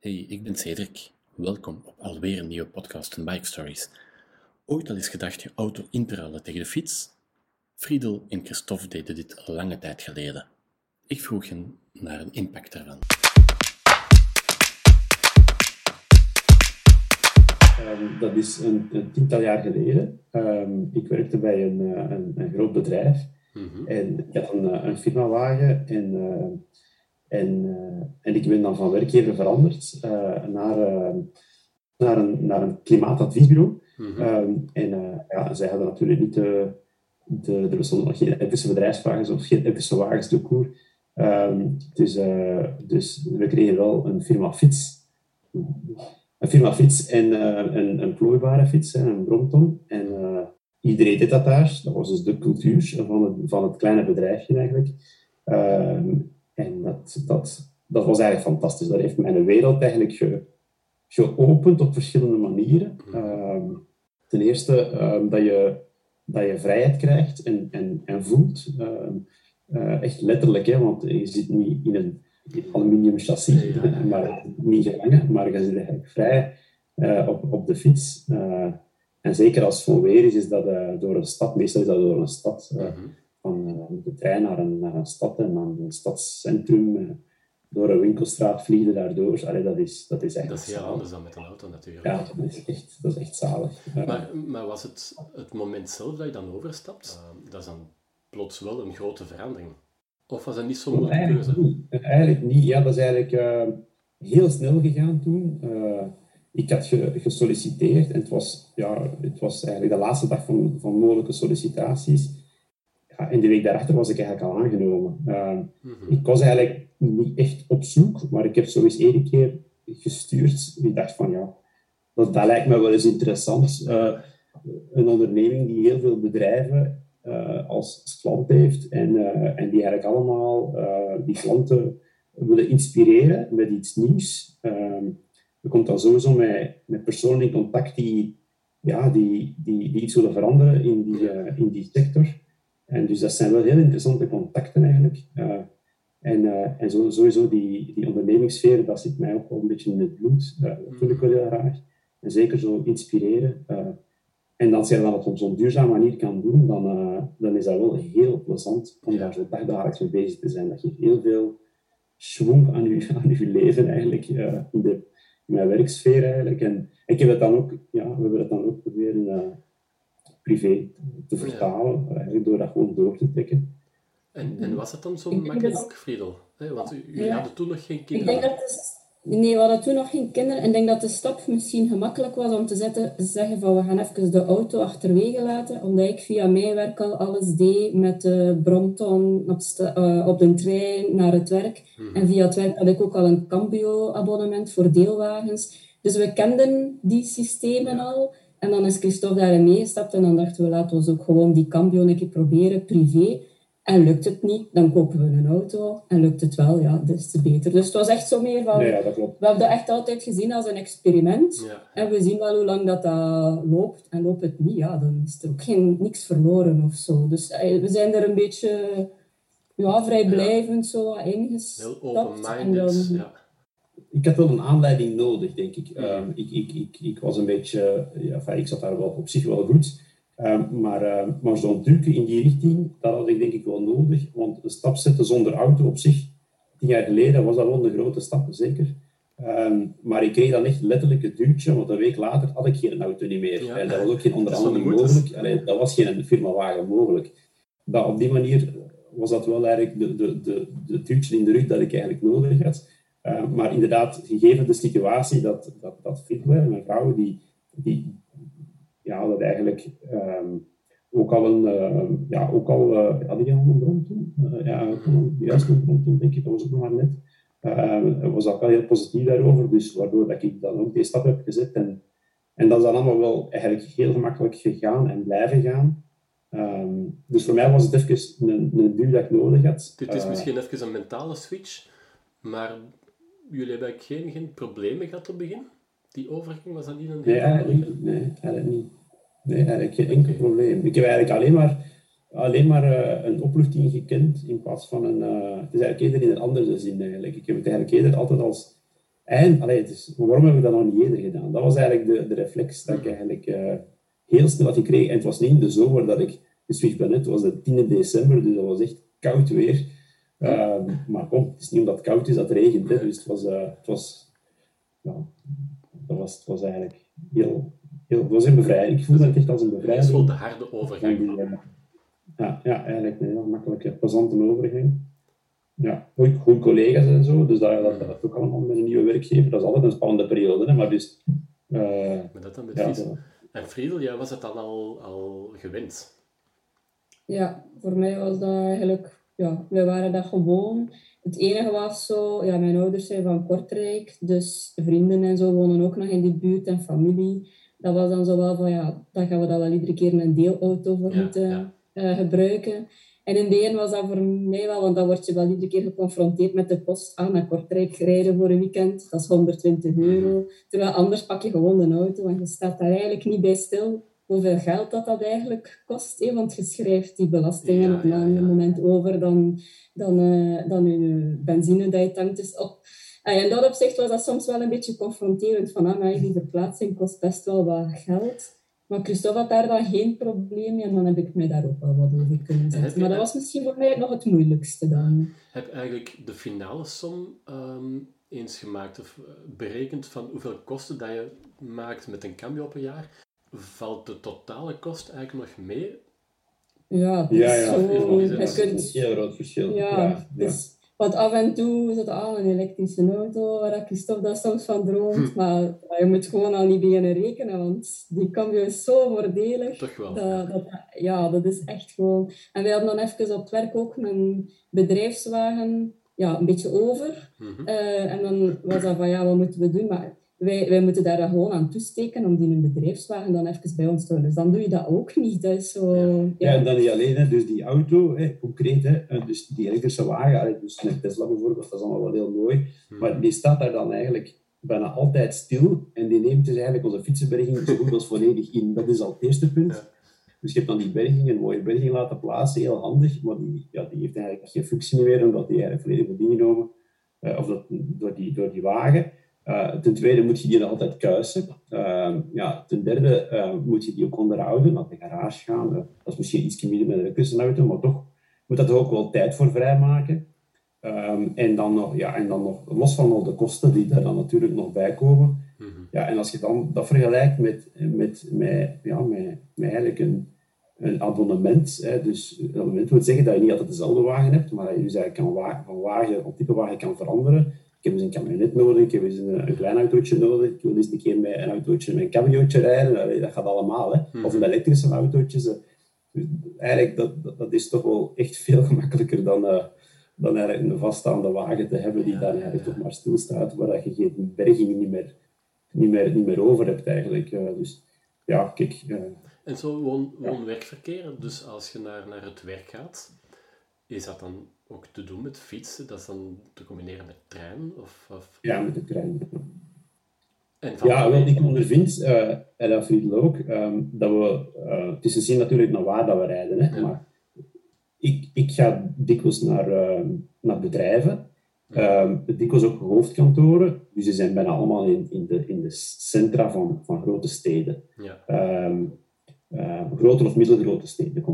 Hey, ik ben Cedric. Welkom op alweer een nieuwe podcast van Bike Stories. Ooit al eens gedacht je auto in te ruilen tegen de fiets? Friedel en Christophe deden dit al lange tijd geleden. Ik vroeg hen naar een impact daarvan. Um, dat is een, een, tiental jaar geleden. Um, ik werkte bij een, uh, een, een groot bedrijf. Mm -hmm. En ik had een, een firmawagen en... Uh, en, uh, en ik ben dan van werkgever veranderd uh, naar, uh, naar, een, naar een klimaatadviesbureau. Mm -hmm. um, en ja, zij hadden natuurlijk niet de, de, er bestonden nog geen elektrische bedrijfswagens of geen elektrische wagens de koer. Um, dus, dus we kregen wel een firma fiets. Een firma fiets en een, een plooibare fiets, een Brompton. En iedereen deed dat daar. Dat was dus de cultuur van het, van het kleine bedrijfje eigenlijk. Um, en dat, dat, dat was eigenlijk fantastisch. Dat heeft mijn wereld eigenlijk ge, geopend op verschillende manieren. Um, ten eerste um, dat, je, dat je vrijheid krijgt en, en, en voelt. Um, uh, echt letterlijk, hè, want je zit niet in een aluminium chassis, ja, ja, ja. maar niet gevangen, maar je zit eigenlijk vrij uh, op, op de fiets. Uh, en zeker als het weer is, is dat door een stad, meestal is dat door een stad. -hmm van de trein naar een, naar een stad en dan een stadscentrum. Door een winkelstraat vliegen daardoor. Allee, dat, is, dat is echt Dat is heel zalig. anders dan met een auto natuurlijk. Ja, dat is echt, dat is echt zalig. Maar, maar was het het moment zelf dat je dan overstapt? Uh, dat is dan plots wel een grote verandering. Of was dat niet zo'n moeilijke keuze? Niet. Eigenlijk niet. Ja, dat is eigenlijk uh, heel snel gegaan toen. Uh, ik had ge gesolliciteerd en het was, ja, het was eigenlijk de laatste dag van, van mogelijke sollicitaties en de week daarachter was ik eigenlijk al aangenomen. Uh, mm -hmm. Ik was eigenlijk niet echt op zoek, maar ik heb zo eens één keer gestuurd. Ik dacht van ja, dat, dat lijkt me wel eens interessant. Uh, een onderneming die heel veel bedrijven uh, als, als, klant heeft en, uh, en die eigenlijk allemaal die klanten willen inspireren met iets nieuws. Ehm, je komt dan sowieso met, met personen in contact die, ja, die, die, die iets willen veranderen in die, in die sector. En dus dat zijn wel heel interessante contacten eigenlijk. Uh, en uh, en zo, sowieso die, die ondernemingssfeer, dat zit mij ook wel een beetje in het bloed. Uh, dat doe ik wel heel graag. En zeker zo inspireren. en als je dat op zo'n duurzame manier kan doen, dan, dan is dat wel heel plezant om daar zo dagdagelijks mee bezig te zijn. Dat geeft heel veel schwung aan je, aan uw leven eigenlijk, in, de, in mijn werksfeer eigenlijk. En ik heb het dan ook, ja, we hebben het dan ook proberen privé te vertalen, ja. eigenlijk door dat gewoon door te trekken. En, en was het dan zo makkelijk, dat... Friedel? Want jullie ja. hadden toen nog geen kinderen. Ik denk dat het, nee, we hadden toen nog geen kinderen. En ik denk dat de stap misschien gemakkelijk was om te zetten, zeggen van we gaan even de auto achterwege laten. Omdat ik via mijn werk al alles deed met de Brompton op, uh, op de trein naar het werk. Mm -hmm. En via het werk had ik ook al een Cambio-abonnement voor deelwagens. Dus we kenden die systemen ja. al. En dan is Christophe daarin meegestapt en dan dachten we, laten we ons ook gewoon die Cambio een keer proberen, privé. En lukt het niet, dan kopen we een auto. En lukt het wel, ja, des te beter. Dus het was echt zo meer van... Ja, dat klopt. We hebben dat echt altijd gezien als een experiment. Ja. En we zien wel hoe lang dat, dat loopt. En loopt het niet, ja, dan is er ook geen, niks verloren of zo. Dus we zijn er een beetje ja, vrijblijvend ja. zo ingestapt. Heel open-minded, ja ik had wel een aanleiding nodig, denk ik. Um, ik, ik, ik, ik was een beetje, ja, enfin, ik zat daar wel op zich wel goed. Um, maar uh, maar zo'n in die richting, dat had ik denk ik wel nodig. Want een stap zetten zonder auto op zich, tien jaar geleden was dat wel een grote stap, zeker. Um, maar ik kreeg dan echt letterlijk het duwtje, want een week later had ik geen auto niet meer. Ja. En dat was ook geen onderhandeling mogelijk. Allee, dat was geen firmawagen mogelijk. Dat, op die manier was dat wel eigenlijk de, de, de, de duwtje in de rug dat ik eigenlijk nodig had. Uh, maar inderdaad, gegeven de situatie dat, dat, dat mijn vrouw, die, die ja, dat eigenlijk um, ook al een, uh, ja, ook al, uh, had ik al een bron toen? Ja, juist een bron toen, denk ik, dat was ook nog maar net. Uh, was ook al heel positief daarover, dus waardoor dat ik dan ook die stap heb gezet. En, en dat is dan allemaal wel eigenlijk heel gemakkelijk gegaan en blijven gaan. Um, dus voor mij was het even een, een duw dat ik nodig had. Dit is misschien even een mentale switch, maar jullie hebben geen, geen problemen gehad op het begin? Die overgang, was dat niet een nee, eigenlijk niet. Nee, eigenlijk niet. Nee, eigenlijk geen enkel probleem. Ik heb eigenlijk alleen maar, alleen maar uh, een opluchting gekend in plaats van een... Uh, het is eigenlijk eerder in een andere zin eigenlijk. Ik heb het eigenlijk eerder altijd als, En allee, het is, waarom heb ik dat nog niet eerder gedaan? Dat was eigenlijk de, de reflex dat ik eigenlijk uh, heel snel had gekregen. En het was niet in de zomer dat ik geswitcht ben. Het was de 10 december, dus dat was echt koud weer. Uh, maar kom, het is niet omdat het koud is dat het regent. Hè. Dus het was, uh, het was, ja, dat was, het was eigenlijk heel, heel het was een bevrijding. Ik voelde het echt als een bevrijding. Het is de harde overgang. Ja, ja, eigenlijk een heel makkelijke, plezante overgang ja, goede collega's en zo. Dus dat, dat, dat ook allemaal met een nieuwe werkgever. Dat is altijd een spannende periode. Hè? Maar dus... Uh, maar dat dan met ja, En Friedel, jij was het dan al, al gewend? Ja, voor mij was dat eigenlijk... Ja, wij waren dat gewoon. Het enige was zo... Ja, mijn ouders zijn van Kortrijk. Dus vrienden en zo wonen ook nog in die buurt en familie. Dat was dan zo wel van... Ja, dan gaan we dat wel iedere keer een deelauto voor moeten uh, gebruiken. En in de een was dat voor mij wel, want dan word je wel iedere keer geconfronteerd met de kost aan naar Kortrijk rijden voor een weekend. Dat is 120 euro. Terwijl anders pak je gewoon een auto, want je staat daar eigenlijk niet bij stil hoeveel geld dat, dat eigenlijk kost. Hè? Want je schrijft die belastingen op een ander moment over dan, dan, uh, dan je benzine dat je tankt. Dus op, en in dat opzicht was dat soms wel een beetje confronterend. Van, ah, die verplaatsing kost best wel wat geld. Maar Christophe had daar dan geen probleem mee en dan heb ik mij daar ook wel wat over kunnen zetten. Maar dat was misschien voor mij nog het moeilijkste dan. Heb je eigenlijk de finale som um, eens gemaakt of eh, berekend van hoeveel kosten dat je maakt met een cambio op een jaar? Valt de totale kost eigenlijk nog mee? Ja, ja, ja. Zo, je kunt... een heel groot verschil. Ja, ja. Dus, want af en toe is het al een elektrische auto, waar Christophe dat soms van droomt. Hm. Maar je moet gewoon al niet beginnen rekenen, want die cambio is zo voordelig. Toch wel. Dat, dat, ja, dat is echt gewoon... En wij hadden dan even op het werk ook een bedrijfswagen ja, een beetje over. Mm en dan was dat van, ja, wat moeten we doen? Maar wij, wij moeten daar gewoon aan toesteken om die een bedrijfswagen dan even bij ons te houden. Dus dan doe je dat ook niet. Dat is zo, ja. ja. en dan niet alleen, hè, dus die auto, hè, concreet, hè, eh, dus die elektrische wagen, dus met Tesla bijvoorbeeld, dat is allemaal wel heel mooi, hmm. maar die staat daar dan eigenlijk bijna altijd stil en die neemt dus eigenlijk onze fietsenberging zo goed als volledig in. Dat is al het eerste punt. Dus je hebt dan die berging, een mooie berging laten plaatsen, heel handig, maar die, ja, die heeft eigenlijk geen functie meer, omdat die eigenlijk volledig wordt ingenomen, uh, of dat, door, die, door die wagen. Uh, ten tweede moet je die dan altijd kuisen. Uh, ja, ten derde uh, moet je die ook onderhouden, naar de garage gaan. dat is misschien iets minder met een kussenauto, maar toch moet dat er ook wel tijd voor vrijmaken. Um, en, dan nog, ja, en dan nog, los van al de kosten die daar dan natuurlijk nog bij komen. Mm -hmm. ja, en als je dan dat vergelijkt met, met, met, ja, met, met eigenlijk een, een abonnement. Hè, dus een abonnement wil zeggen dat je niet altijd dezelfde wagen hebt, maar dat je dus eigenlijk kan van wagen op type wagen kan veranderen heb eens een camionet nodig, ik heb eens een, een klein autootje nodig, ik wil eens een keer met een autootje met een cabiootje rijden, dat gaat allemaal. Hè. Hmm. Of een elektrische autootje. Dus eigenlijk, dat, dat, is toch wel echt veel gemakkelijker dan, uh, dan eigenlijk een vaststaande wagen te hebben die dan eigenlijk toch maar stilstaat, waar je geen berging niet meer, niet meer, niet meer over hebt eigenlijk. Uh, dus ja, kijk... Uh, en zo woon-werkverkeer, dus als je naar, naar het werk gaat, is dat dan ook te doen met fietsen? Dat is dan te combineren met trein? Of, of... Ja, met de trein. En ja, wat ik ondervind, uh, en dat ook, um, dat we, uh, het is te zien natuurlijk naar waar dat we rijden, hè, maar ik, ik ga dikwijls naar, uh, naar bedrijven, um, dikwijls ook hoofdkantoren, dus ze zijn bijna allemaal in, in, de, in de centra van, van grote steden. Ja. Um, grote of middelgrote steden.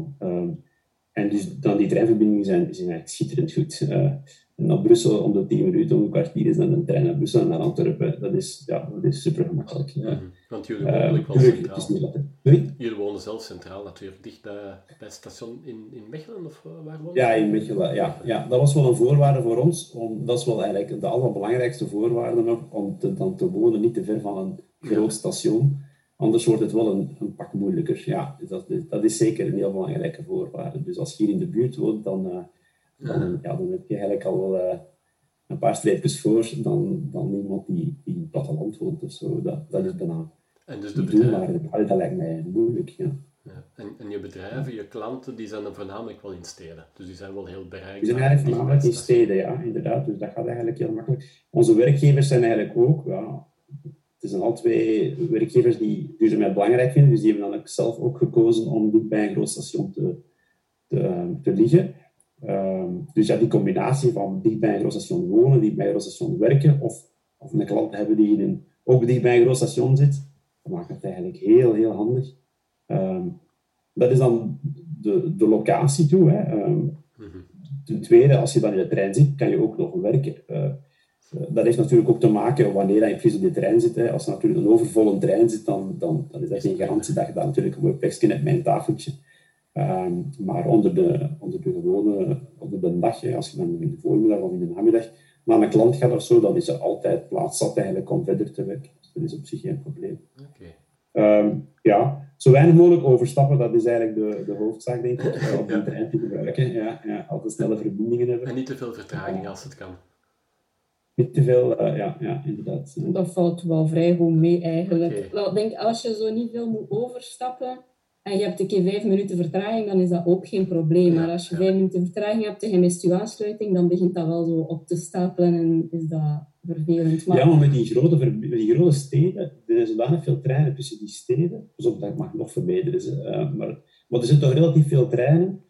En dus dan die treinverbindingen zijn, zijn eigenlijk schitterend goed. Uh, naar Brussel om de 10 minuten, om een kwartier is dan een trein naar Brussel en naar Antwerpen. Dat is, ja, dat is super gemakkelijk. Ja. Want jullie wonen uh, wel centraal. Jullie wonen zelf centraal natuurlijk, dicht bij, bij het station in, in Mechelen, of waar wonen Ja, in Mechelen, ja, ja. Dat was wel een voorwaarde voor ons. Om, dat is wel eigenlijk de allerbelangrijkste voorwaarde nog, om te, dan te wonen niet te ver van een groot station. Anders wordt het wel een, een pak moeilijker. Ja, dat, dat is zeker een heel belangrijke voorwaarde. Dus als je hier in de buurt woont, dan, uh, dan, ja, dan heb je eigenlijk al wel uh, een paar streepjes voor dan, dan iemand die, die in het platteland woont of zo. Dat, dat is bijna en dus de bedrijven... maar dat lijkt mij moeilijk. Ja. Ja. En, en je bedrijven, je klanten, die zijn dan voornamelijk wel in steden. Dus die zijn wel heel bereikbaar. Die zijn eigenlijk voornamelijk in steden, ja, inderdaad. Dus dat gaat eigenlijk heel makkelijk. Onze werkgevers zijn eigenlijk ook, ja, het zijn al twee werkgevers die duurzaamheid belangrijk vinden, dus die hebben dan ook zelf ook gekozen om niet bij een groot station te, te, te liggen. Um, dus ja, die combinatie van dicht bij een groot station wonen, dicht bij een groot station werken, of of een klant hebben die in ook dicht bij een groot station zit, dan maakt het eigenlijk heel, heel handig. Ehm, dat is dan de, de locatie toe. Hè. Um, Ten tweede, als je dan in de trein zit, kan je ook nog werken. Uh, dat heeft natuurlijk ook te maken wanneer je precies op de trein zit. Hè. Als er natuurlijk een overvolle trein zit, dan, dan, dan is dat geen garantie dat je daar natuurlijk een mooi plekje hebt met een tafeltje. Um, maar onder de, onder de gewone, onder de dag, als je dan in de voormiddag of in de namiddag naar een klant gaat of zo, dan is er altijd plaats zat eigenlijk om verder te werken. Dus dat is op zich geen probleem. Okay. Um, ja, zo weinig mogelijk overstappen, dat is eigenlijk de, de hoofdzaak, denk ik, eh, om de trein te gebruiken. Ja, ja, altijd snelle verbindingen hebben. En niet te veel vertraging als het kan. Niet te veel, uh, ja, ja, inderdaad. Dat valt wel vrij goed mee, eigenlijk. Okay. Ik denk, als je zo niet veel moet overstappen, en je hebt een keer vijf minuten vertraging, dan is dat ook geen probleem. Maar als je vijf minuten vertraging hebt en je mist je aansluiting, dan begint dat wel zo op te stapelen en is dat vervelend. Maar... Ja, maar met die grote, die grote steden, er zijn zodanig veel treinen tussen die steden. Dus op dat mag nog verbeteren. Uh, maar, maar er zitten toch relatief veel treinen.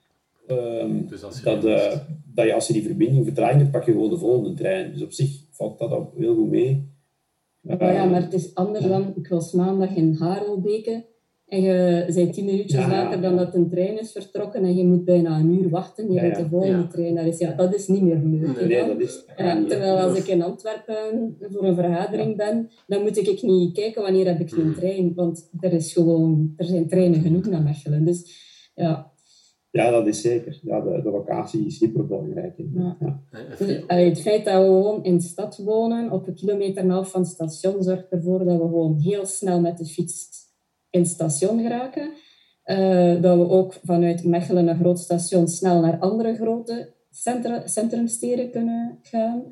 Um, dus dat, uh, dat je als je die verbinding vertraging hebt, pak je gewoon de volgende trein. Dus op zich valt dat ook heel goed mee. Uh, ja, maar het is anders dan, ik was maandag in Harelbeke en je bent tien minuutjes later dan dat een trein is vertrokken en je moet bijna een uur wachten je ja, de volgende trein. Dat is, ja, dat is niet meer leuk. Nee, dat is terwijl als ik in Antwerpen voor een vergadering ben, dan moet ik niet kijken wanneer heb ik een hmm. trein. Want er, is gewoon, er zijn treinen genoeg naar Mechelen. Dus ja, ja, dat is zeker. Ja, de, de locatie is hyperbelangrijk. Ja. Ja. Dus, het feit dat we gewoon in de stad wonen, op een kilometer en half van het station, zorgt ervoor dat we gewoon heel snel met de fiets in het station geraken. Uh, dat we ook vanuit Mechelen, een groot station, snel naar andere grote centra, centrumsteden kunnen gaan.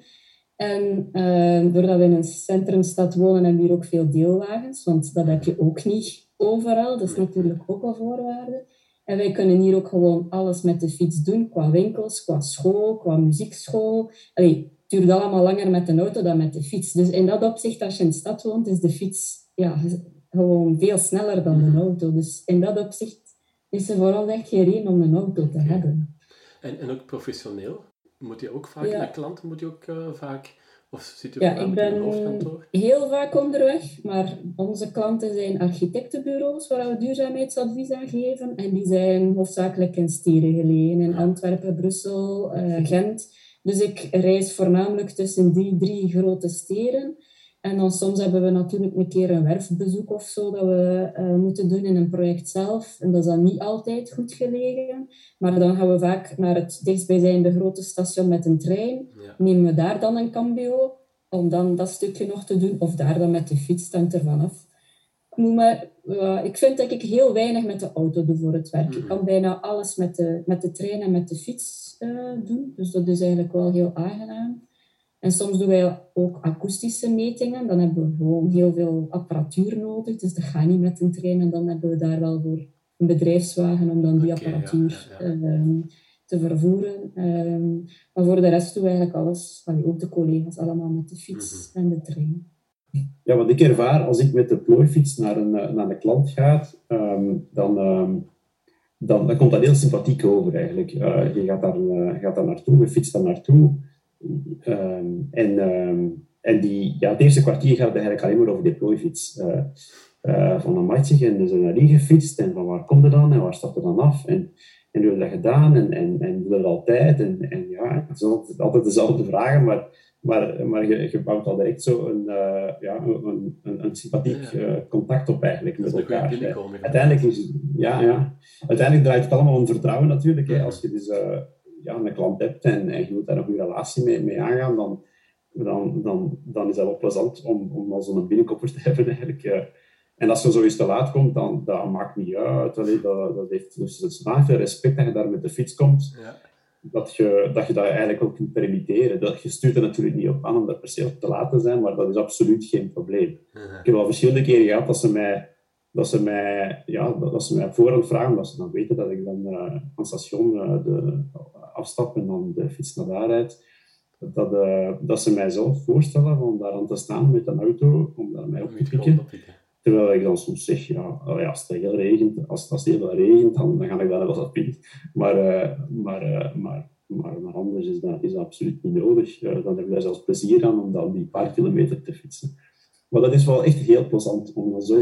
En uh, doordat we in een centrumstad wonen, hebben we hier ook veel deelwagens, want dat heb je ook niet overal. Dat is natuurlijk ook een voorwaarde. En wij kunnen hier ook gewoon alles met de fiets doen, qua winkels, qua school, qua muziekschool. Allee, het duurt allemaal langer met de auto dan met de fiets. Dus in dat opzicht, als je in de stad woont, is de fiets ja, gewoon veel sneller dan een auto. Dus in dat opzicht is er vooral echt geen reden om een auto te hebben. En, en ook professioneel? Moet je ook vaak naar klanten? Moet je ook uh, vaak... Of zit je ja, ik ben hoofdkantoor? heel vaak onderweg, maar onze klanten zijn architectenbureaus waar we duurzaamheidsadvies aan geven. En die zijn hoofdzakelijk in steden gelegen, in Antwerpen, Brussel, uh, Gent. Dus ik reis voornamelijk tussen die drie grote steden. En dan soms hebben we natuurlijk een keer een werfbezoek of zo dat we uh, moeten doen in een project zelf. En dat is dan niet altijd goed gelegen. Maar dan gaan we vaak naar het dichtstbijzijnde grote station met een trein. Nemen we daar dan een cambio om dan dat stukje nog te doen. Of daar dan met de fiets, dan ervan af. Ik, maar, uh, ik vind dat ik heel weinig met de auto doe voor het werk. Ik mhm. kan bijna alles met de, met de trein en met de fiets uh, doen. Dus dat is eigenlijk wel heel aangenaam. En soms doen wij ook akoestische metingen. Dan hebben we gewoon heel veel apparatuur nodig. Dus dat gaat niet met een trein. En dan hebben we daar wel voor een bedrijfswagen om dan die apparatuur ehm, te vervoeren. Ehm, maar voor de rest doen we eigenlijk alles, ook de collega's, allemaal met de fiets mhm. en de trein. Ja, wat ik ervaar als ik met de plooifiets naar een, eh, naar een klant ga, um, dan, dan, dan komt dat heel sympathiek over eigenlijk. Uh, je gaat daar, uh, gaat daar naartoe, je fietst daar naartoe. Ehm, en, ehm, en die, ja, het eerste kwartier gaat eigenlijk alleen maar over die plooifiets. Uh, uh, van een matje en zijn naar gefietst en van waar komt het dan en waar staat er dan af? En, en hoe heb je dat gedaan? En, en, en doe dat altijd? En, en ja, het zijn altijd, altijd dezelfde vragen, maar, maar, maar je, je bouwt al direct zo een, uh, ja, een, een, een sympathiek contact op eigenlijk met elkaar. Uiteindelijk, is, ja, ja, uiteindelijk draait het allemaal om vertrouwen natuurlijk. Hè, als je dus ja, een klant hebt en, en je moet daar een relatie mee, mee aangaan, dan, dan, dan, dan is dat wel plezant om, om al zo'n binnenkopper te hebben eigenlijk. Eh. En als je zo eens te laat komt, dan dat maakt niet uit. Allee, dat, dat heeft dus zodanig veel respect dat je daar met de fiets komt. Ja. Dat, je, dat je dat eigenlijk ook kunt permitteren. Dat, je stuurt er natuurlijk niet op aan om daar per se op te laten zijn, maar dat is absoluut geen probleem. Ik heb al verschillende keren gehad dat ze mij dat ze mij, ja, dat, ze mij voorhand vragen, dat ze dan weten dat ik dan uh, aan het station uh, de, afstap en dan de fiets naar daaruit. Dat, uh, dat ze mij zelf voorstellen om daar aan te staan met een auto, om daar mij op te pikken. Terwijl ik dan soms zeg, ja, oh ja als het heel regent, als, als het heel regent, dan, dan ga ik daar wel wat op Maar, maar, maar, maar, maar anders is dat, is dat absoluut niet nodig. dan hebben we daar zelfs plezier aan om dan die paar kilometer te fietsen. Maar dat is wel echt heel plezant om zo...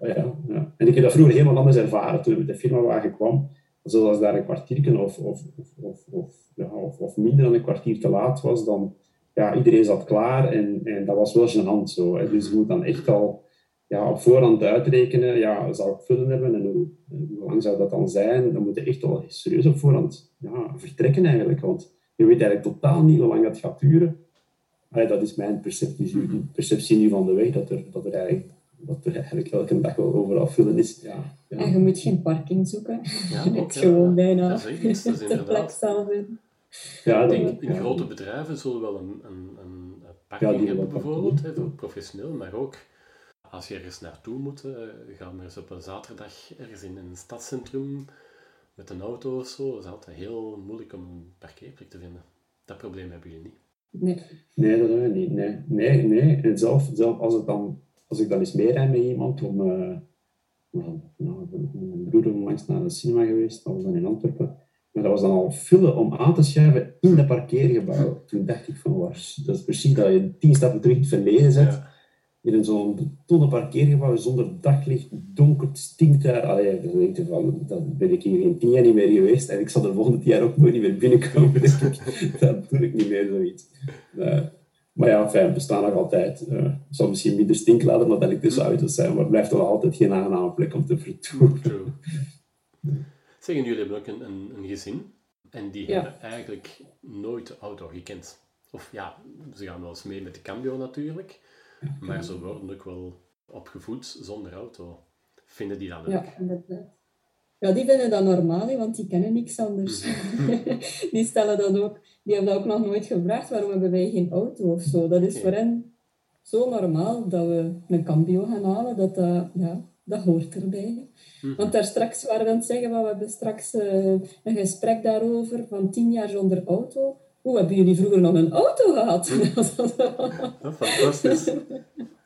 ja, ja. En ik heb dat vroeger helemaal anders ervaren toen ik met de firmawagen kwam. Zoals daar een kwartier of, of, of, of, of, minder dan een kwartier te laat was, dan ja, iedereen zat klaar en, en dat was wel gênant zo. Dus je moet dan echt al ja, op voorhand uitrekenen, ja, zal ik vullen hebben en hoe, hoe, lang zou dat dan zijn? Dan moet je echt wel serieus op voorhand ja, vertrekken eigenlijk, want je weet eigenlijk totaal niet hoe lang dat gaat duren. dat is mijn perceptie, perceptie nu van de weg, dat er, dat er eigenlijk dat er eigenlijk elke dag wel overal vullen is. Ja, ja. En je moet geen parking zoeken. Ja, het gewoon bijna dat is, dat is plek zelf in. Ja, ik denk, in grote bedrijven zullen wel een, een, een parking hebben bijvoorbeeld, hè, voor professioneel, maar ook als je ergens naartoe moet, uh, ga maar eens op een zaterdag ergens in een stadscentrum met een auto of zo. Dat is altijd heel moeilijk om een parkeerplek te vinden. Dat probleem hebben jullie niet. Nee. Nee, dat hebben we niet. Nee, nee. nee. En zelf, zelf als, het dan, als ik dan eens meerijd met iemand om... Uh, nou, mijn broer langs naar de cinema geweest, dat was dan in Antwerpen. Maar dat was dan al vullen om aan te schuiven in de parkeergebouw. Toen dacht ik van, dat is precies dat je tien stappen terug in het verleden zet in zo'n betonnen parkeergebouw zonder daglicht, donker, stinkt daar. Allee, dan denk je van, dan ben ik hier in tien jaar niet meer geweest en ik zal er volgend jaar ook nooit niet meer binnenkomen. Dat doe ik niet meer, zoiets. Maar ja, fijn, bestaan nog altijd. Uh, zal misschien minder stinklader dan elektrische auto's zijn, maar het blijft toch altijd geen aangename plek om te vertoeven. Zeggen jullie hebben ook een, een, een gezin en die hebben eigenlijk nooit de auto gekend. Of ja, ze gaan wel eens mee met de cambio natuurlijk. Maar ze worden ook wel opgevoed zonder auto. Vinden die dat leuk? Ja, inderdaad. Ja, die vinden dat normaal, want die kennen niks anders. Mhm. die stellen dat ook. Die hebben dat ook nog nooit gevraagd, waarom hebben wij geen auto of zo. Dat is voor hen zo normaal dat we een cambio gaan halen, dat dat, ja, dat hoort erbij. Mhm. Want daar straks waren we aan het zeggen, we hebben straks uh, een gesprek daarover van tien jaar zonder auto. Hoe hebben jullie vroeger nog een auto gehad? fantastisch.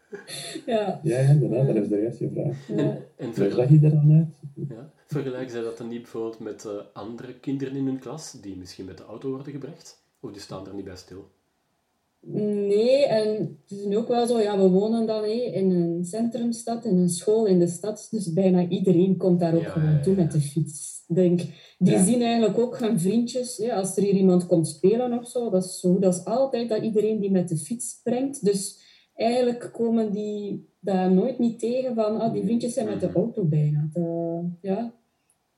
ja. Ja, inderdaad, dat is de eerste vraag. Ja. En zag je er dan uit? Ja. Vergelijken zij dat dan niet bijvoorbeeld met uh, andere kinderen in hun klas, die misschien met de auto worden gebracht? Of die staan er niet bij stil? Nee, en het is ook wel zo, ja, we wonen dan hé, in een centrumstad, in een school in de stad, dus bijna iedereen komt daar ook gewoon toe met de fiets. Denk, die zien eigenlijk ook hun vriendjes, ja, als er hier iemand komt spelen of zo, dat is, zo, dat is altijd dat iedereen die met de fiets brengt. Dus eigenlijk komen die daar nooit niet tegen van, ah, die vriendjes zijn met de auto bijna. ja.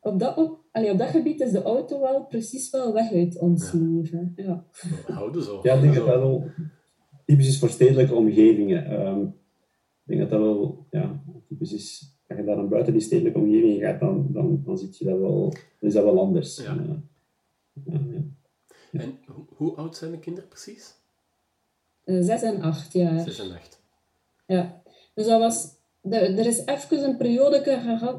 op, dat, op, allee, op dat gebied is de auto wel precies wel weg uit ons leven. Ja. Houden zo. Ja, ik denk dat dat wel typisch is voor stedelijke omgevingen. Um, ik denk dat dat wel ja, typisch is als je daar dan buiten die stedelijke omgeving gaat, dan, dan, dan, zie je dat wel, dan is dat wel anders. Ja. ja, ja. En hoe oud zijn de kinderen precies? Uh, zes en acht jaar. Zes en acht. Ja. Dus dat was... De, er is even een periode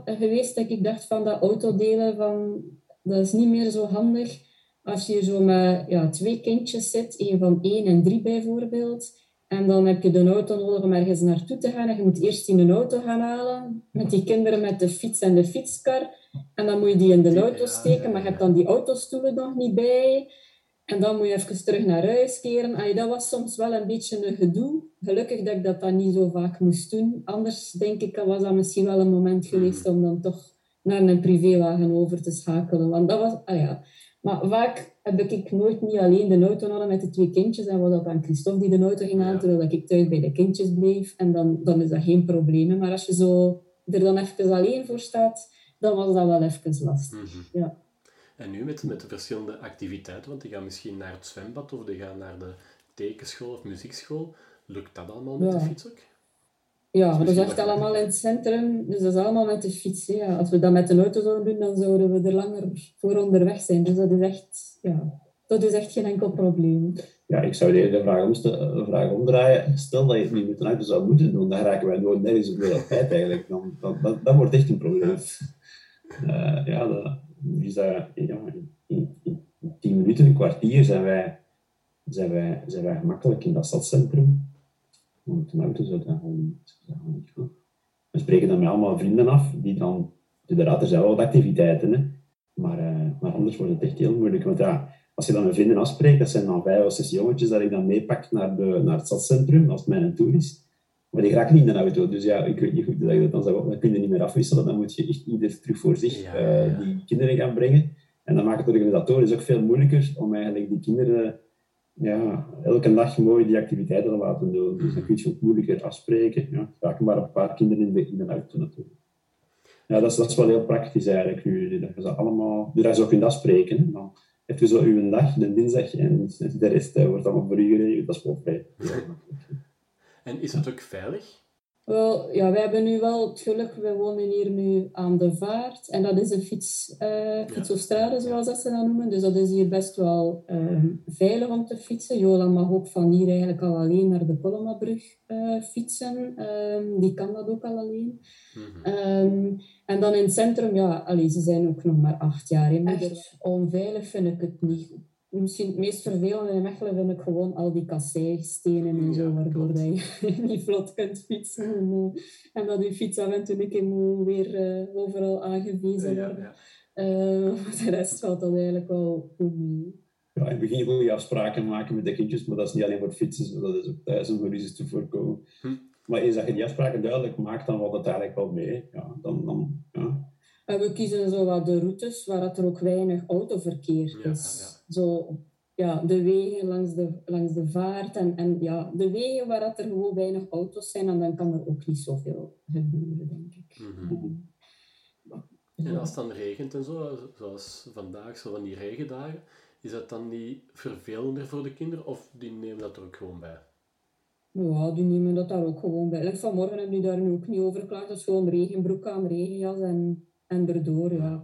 geweest dat ik dacht van dat autodelen, van, dat is niet meer zo handig. Als je zo met ja, twee kindjes zit, een van één en drie bijvoorbeeld, en dan heb je de auto nodig om ergens naartoe te gaan. En je moet eerst in een auto gaan halen. Met die kinderen met de fiets en de fietskar. En dan moet je die in de auto steken. Maar je hebt dan die autostoelen nog niet bij. En dan moet je even terug naar huis keren. Ay, dat was soms wel een beetje een gedoe. Gelukkig dat ik dat dan niet zo vaak moest doen. Anders denk ik, was dat misschien wel een moment geweest om dan toch naar een privéwagen over te schakelen. Want dat was, ah ja, maar vaak heb ik nooit niet alleen de auto nodig met de twee kindjes. En was dat dan Christophe die de auto ging aan, terwijl ik thuis bij de kindjes bleef. En dan, dan is dat geen probleem. Maar als je zo er dan even alleen voor staat, dan was dat wel even lastig. Mhm. ja. En nu met, met de verschillende activiteiten, want die gaan misschien naar het zwembad of die gaan naar de tekenschool of muziekschool. Lukt dat allemaal met de fiets ook? Ja, dat is echt allemaal in het centrum. Dus dat is allemaal met de fiets. Ja. Als we dat met de auto zouden doen, dan zouden we er langer voor onderweg zijn. Dus dat is echt, ja, dat is echt geen enkel probleem. Ja, ik zou de vraag, de vraag omdraaien. Stel dat je het niet met een auto zou moeten doen, dan raken wij nooit nergens op de tijd eigenlijk. Dan, dan, dat, dat wordt echt een probleem. Uh, ja, dat, is dat, ja, in, in, tien minuten, een kwartier zijn wij, zijn wij, zijn wij gemakkelijk in dat stadscentrum want een auto zou. We spreken dan met allemaal vrienden af, die dan, uiteraard, er zijn wel wat activiteiten, hè. Maar, uh, maar anders wordt het echt heel moeilijk. Want ja, als je dan met vrienden afspreekt, dat zijn dan vijf of zes jongetjes dat ik dan meepak naar, de, naar het stadscentrum als mijn tour is. Maar die raken niet in de auto. Dus ja, ik weet niet goed dat je dat dan zou, dan kun je niet meer afwisselen. Dan moet je echt ieder terug voor zich eh, die kinderen gaan brengen. En dan maakt het organisatoren is ook veel moeilijker om eigenlijk die kinderen ja, elke dag mooi die activiteiten te laten doen. Dus dan kun je ook moeilijker afspreken. Ja, raken maar een paar kinderen in de, in de auto natuurlijk. Ja, dat is, dat is wel heel praktisch eigenlijk nu. Dat je ze allemaal, dus dat je zo kunt afspreken. Dan heb je zo uw dag, de dinsdag, en de rest uh, wordt allemaal voor u geregeld. Dat is wel fijn. En is het ook veilig? Wel, ja, wij hebben nu wel het geluk, we wonen hier nu aan de vaart. En dat is een fiets, uh, fietsostrade, zoals dat ze dat noemen. Dus dat is hier best wel ehm, veilig om te fietsen. Jolan mag ook van hier eigenlijk al alleen naar de Colommabrug uh, fietsen. Um, die kan dat ook al alleen. Mm en dan in het centrum, ja, allee, ze zijn ook nog maar acht jaar. Echt onveilig vind ik het niet misschien het meest vervelende in Mechelen vind ik gewoon al die kasseistenen en zo, waardoor je niet vlot kunt fietsen. En, en dat je fiets af en toe een keer moet weer uh, overal aangewezen worden. Ja, ja. Uh, voor de rest valt dat eigenlijk wel goed mee. Ja, in het begin wil je afspraken maken met de kindjes, maar dat is niet alleen voor fietsen, dat is ook thuis om ruzies te voorkomen. Hm. Maar eens dat je die afspraken duidelijk maakt, dan valt het eigenlijk wel mee. Ja, dan, dan, ja. En we kiezen zo wat de routes waar er ook weinig autoverkeer is. Zo, ja, de wegen langs de, langs de vaart en, en ja, de wegen waar er gewoon weinig auto's zijn, en dan kan er ook niet zoveel gebeuren, denk ik. Mm En als het dan regent en zo, zoals vandaag, zo van die regendagen, is dat dan niet vervelender voor de kinderen of die nemen dat er ook gewoon bij? Ja, die nemen dat daar ook gewoon bij. Like vanmorgen hebben die daar nu ook niet over geklaagd. Dat is gewoon regenbroek aan, regenjas en, en erdoor, ja.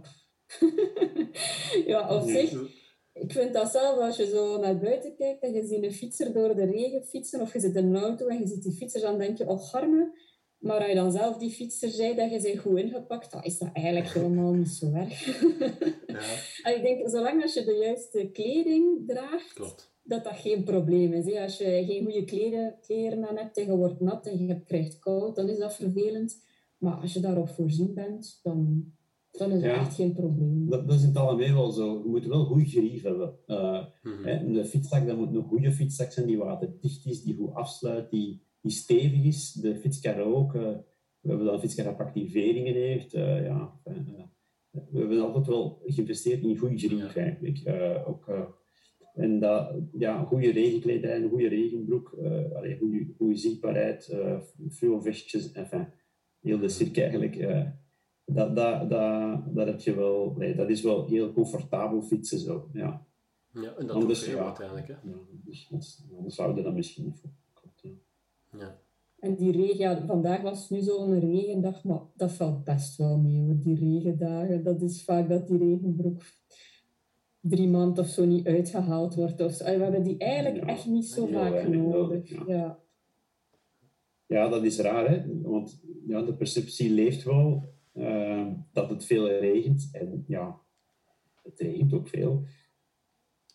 ja, op zich ik vind dat zelf, als je zo naar buiten kijkt en je ziet een fietser door de regen fietsen, of je zit in een auto en je ziet die fietsers, dan denk je, oh garme. Maar als je dan zelf die fietser zei dat je ze goed ingepakt, dan is dat eigenlijk helemaal niet zo erg. ja. En ik denk, zolang als je de juiste kleding draagt, Klopt. dat dat geen probleem is. Als je geen goede kleren, kleren aan hebt en je wordt nat en je krijgt koud, dan is dat vervelend. Maar als je daarop voorzien bent, dan dan is ja, echt geen probleem. Dat, dat is in het algemeen wel zo. Je moet wel goed grief hebben. Uh, mm -hmm. De fietszak dat moet een goede fietszak zijn die waterdicht is, die goed afsluit, die, die stevig is. De fietskar ook. Uh, we hebben dan een fietskar dat activeringen heeft. Uh, ja, we hebben altijd wel geïnvesteerd in goede grief eigenlijk. ook, en dat, ja, goede regenkledij, een goede regenbroek, allee, goede, goede zichtbaarheid, uh, veel vestjes, enfin, heel de cirk eigenlijk dat, dat, dat, dat heb je wel, nee, dat is wel heel comfortabel fietsen zo, ja. Ja, en dat anders, ja, uiteindelijk, hè? Ja, dus, anders zouden dat misschien niet voor. Ja. En die regen, ja, vandaag was het nu zo'n regendag, maar dat valt best wel mee hoor, die regendagen. Dat is vaak dat die regenbroek drie maanden of zo niet uitgehaald wordt. Of zo. We hebben die eigenlijk echt niet zo vaak nodig. Ja. ja. dat is raar, hè? want ja, de perceptie leeft wel Ehm, dat het veel regent. En ja, het regent ook veel.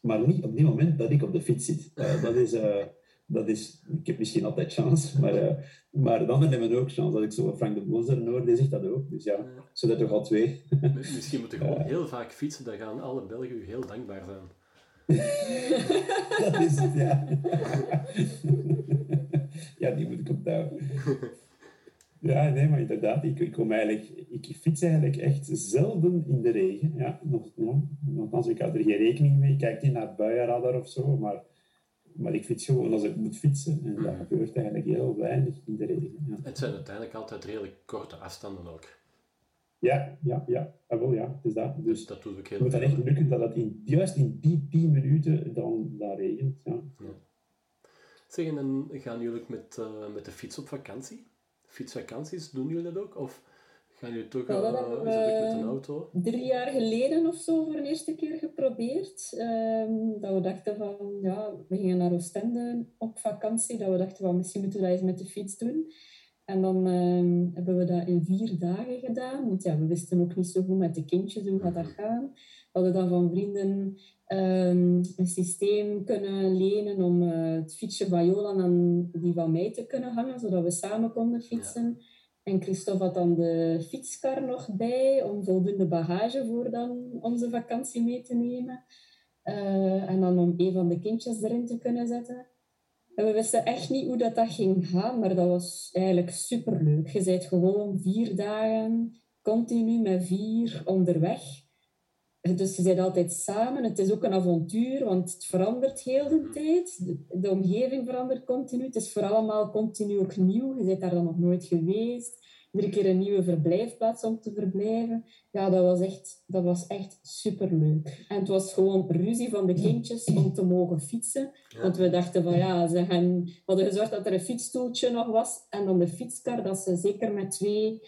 Maar niet op die moment dat ik op de fiets zit. Uh, dat is, uh, dat is, ik heb misschien altijd chance, maar, uh, maar dan hebben we ook chance. Dat ik zo Frank de Bozer hoor, die zegt dat ook. Dus ja, zo dat toch al twee. misschien moet je gewoon heel vaak fietsen, dan gaan alle Belgen u heel dankbaar zijn. dat is het, ja. ja, die moet ik onthouden. Ja, nee, maar inderdaad, ik, ik, kom eigenlijk, ik fiets eigenlijk echt zelden in de regen. Ja, nog, ja, nogthans, ik hou er geen rekening mee. Ik kijk niet naar buienradar of zo, maar, maar ik fiets gewoon als ik moet fietsen. En dat gebeurt eigenlijk heel weinig in de regen. Ja. Het zijn uiteindelijk altijd redelijk korte afstanden ook. Ja, ja, ja. Ah, wel, ja, het is dat. Dus, dat doet ook heel moet dan echt lukken dat het in, juist in die 10 minuten dan, dan regent. Ja. ja. Zeg, en dan gaan jullie met, uh, met de fiets op vakantie? Fietsvakanties, doen jullie dat ook? Of gaan jullie toch ja, uh, met een auto? Drie jaar geleden of zo voor de eerste keer geprobeerd. Um, dat we dachten van, ja, we gingen naar Oostende op vakantie. Dat we dachten van, misschien moeten we dat eens met de fiets doen. En dan um, hebben we dat in vier dagen gedaan. Want ja, we wisten ook niet zo goed met de kindjes hoe gaat dat mhm. gaan. We hadden dan van vrienden um, een systeem kunnen lenen om uh, het fietsje van Jolan aan die van mij te kunnen hangen, zodat we samen konden fietsen. En Christophe had dan de fietskar nog bij, om voldoende bagage voor dan onze vakantie mee te nemen. Uh, en dan om een van de kindjes erin te kunnen zetten. En we wisten echt niet hoe dat, dat ging gaan, maar dat was eigenlijk superleuk. Je bent gewoon vier dagen continu met vier onderweg. Dus je bent altijd samen. Het is ook een avontuur, want het verandert heel de tijd. De, de omgeving verandert continu. Het is voor allemaal continu ook nieuw. Je bent daar dan nog nooit geweest iedere keer een nieuwe verblijfplaats om te verblijven. Ja, dat was echt, dat was echt superleuk. En het was gewoon ruzie van de kindjes om te mogen fietsen. Want we dachten van ja, ze gaan, hadden gezorgd dat er een fietsstoeltje nog was. En dan de fietskar, dat ze zeker met twee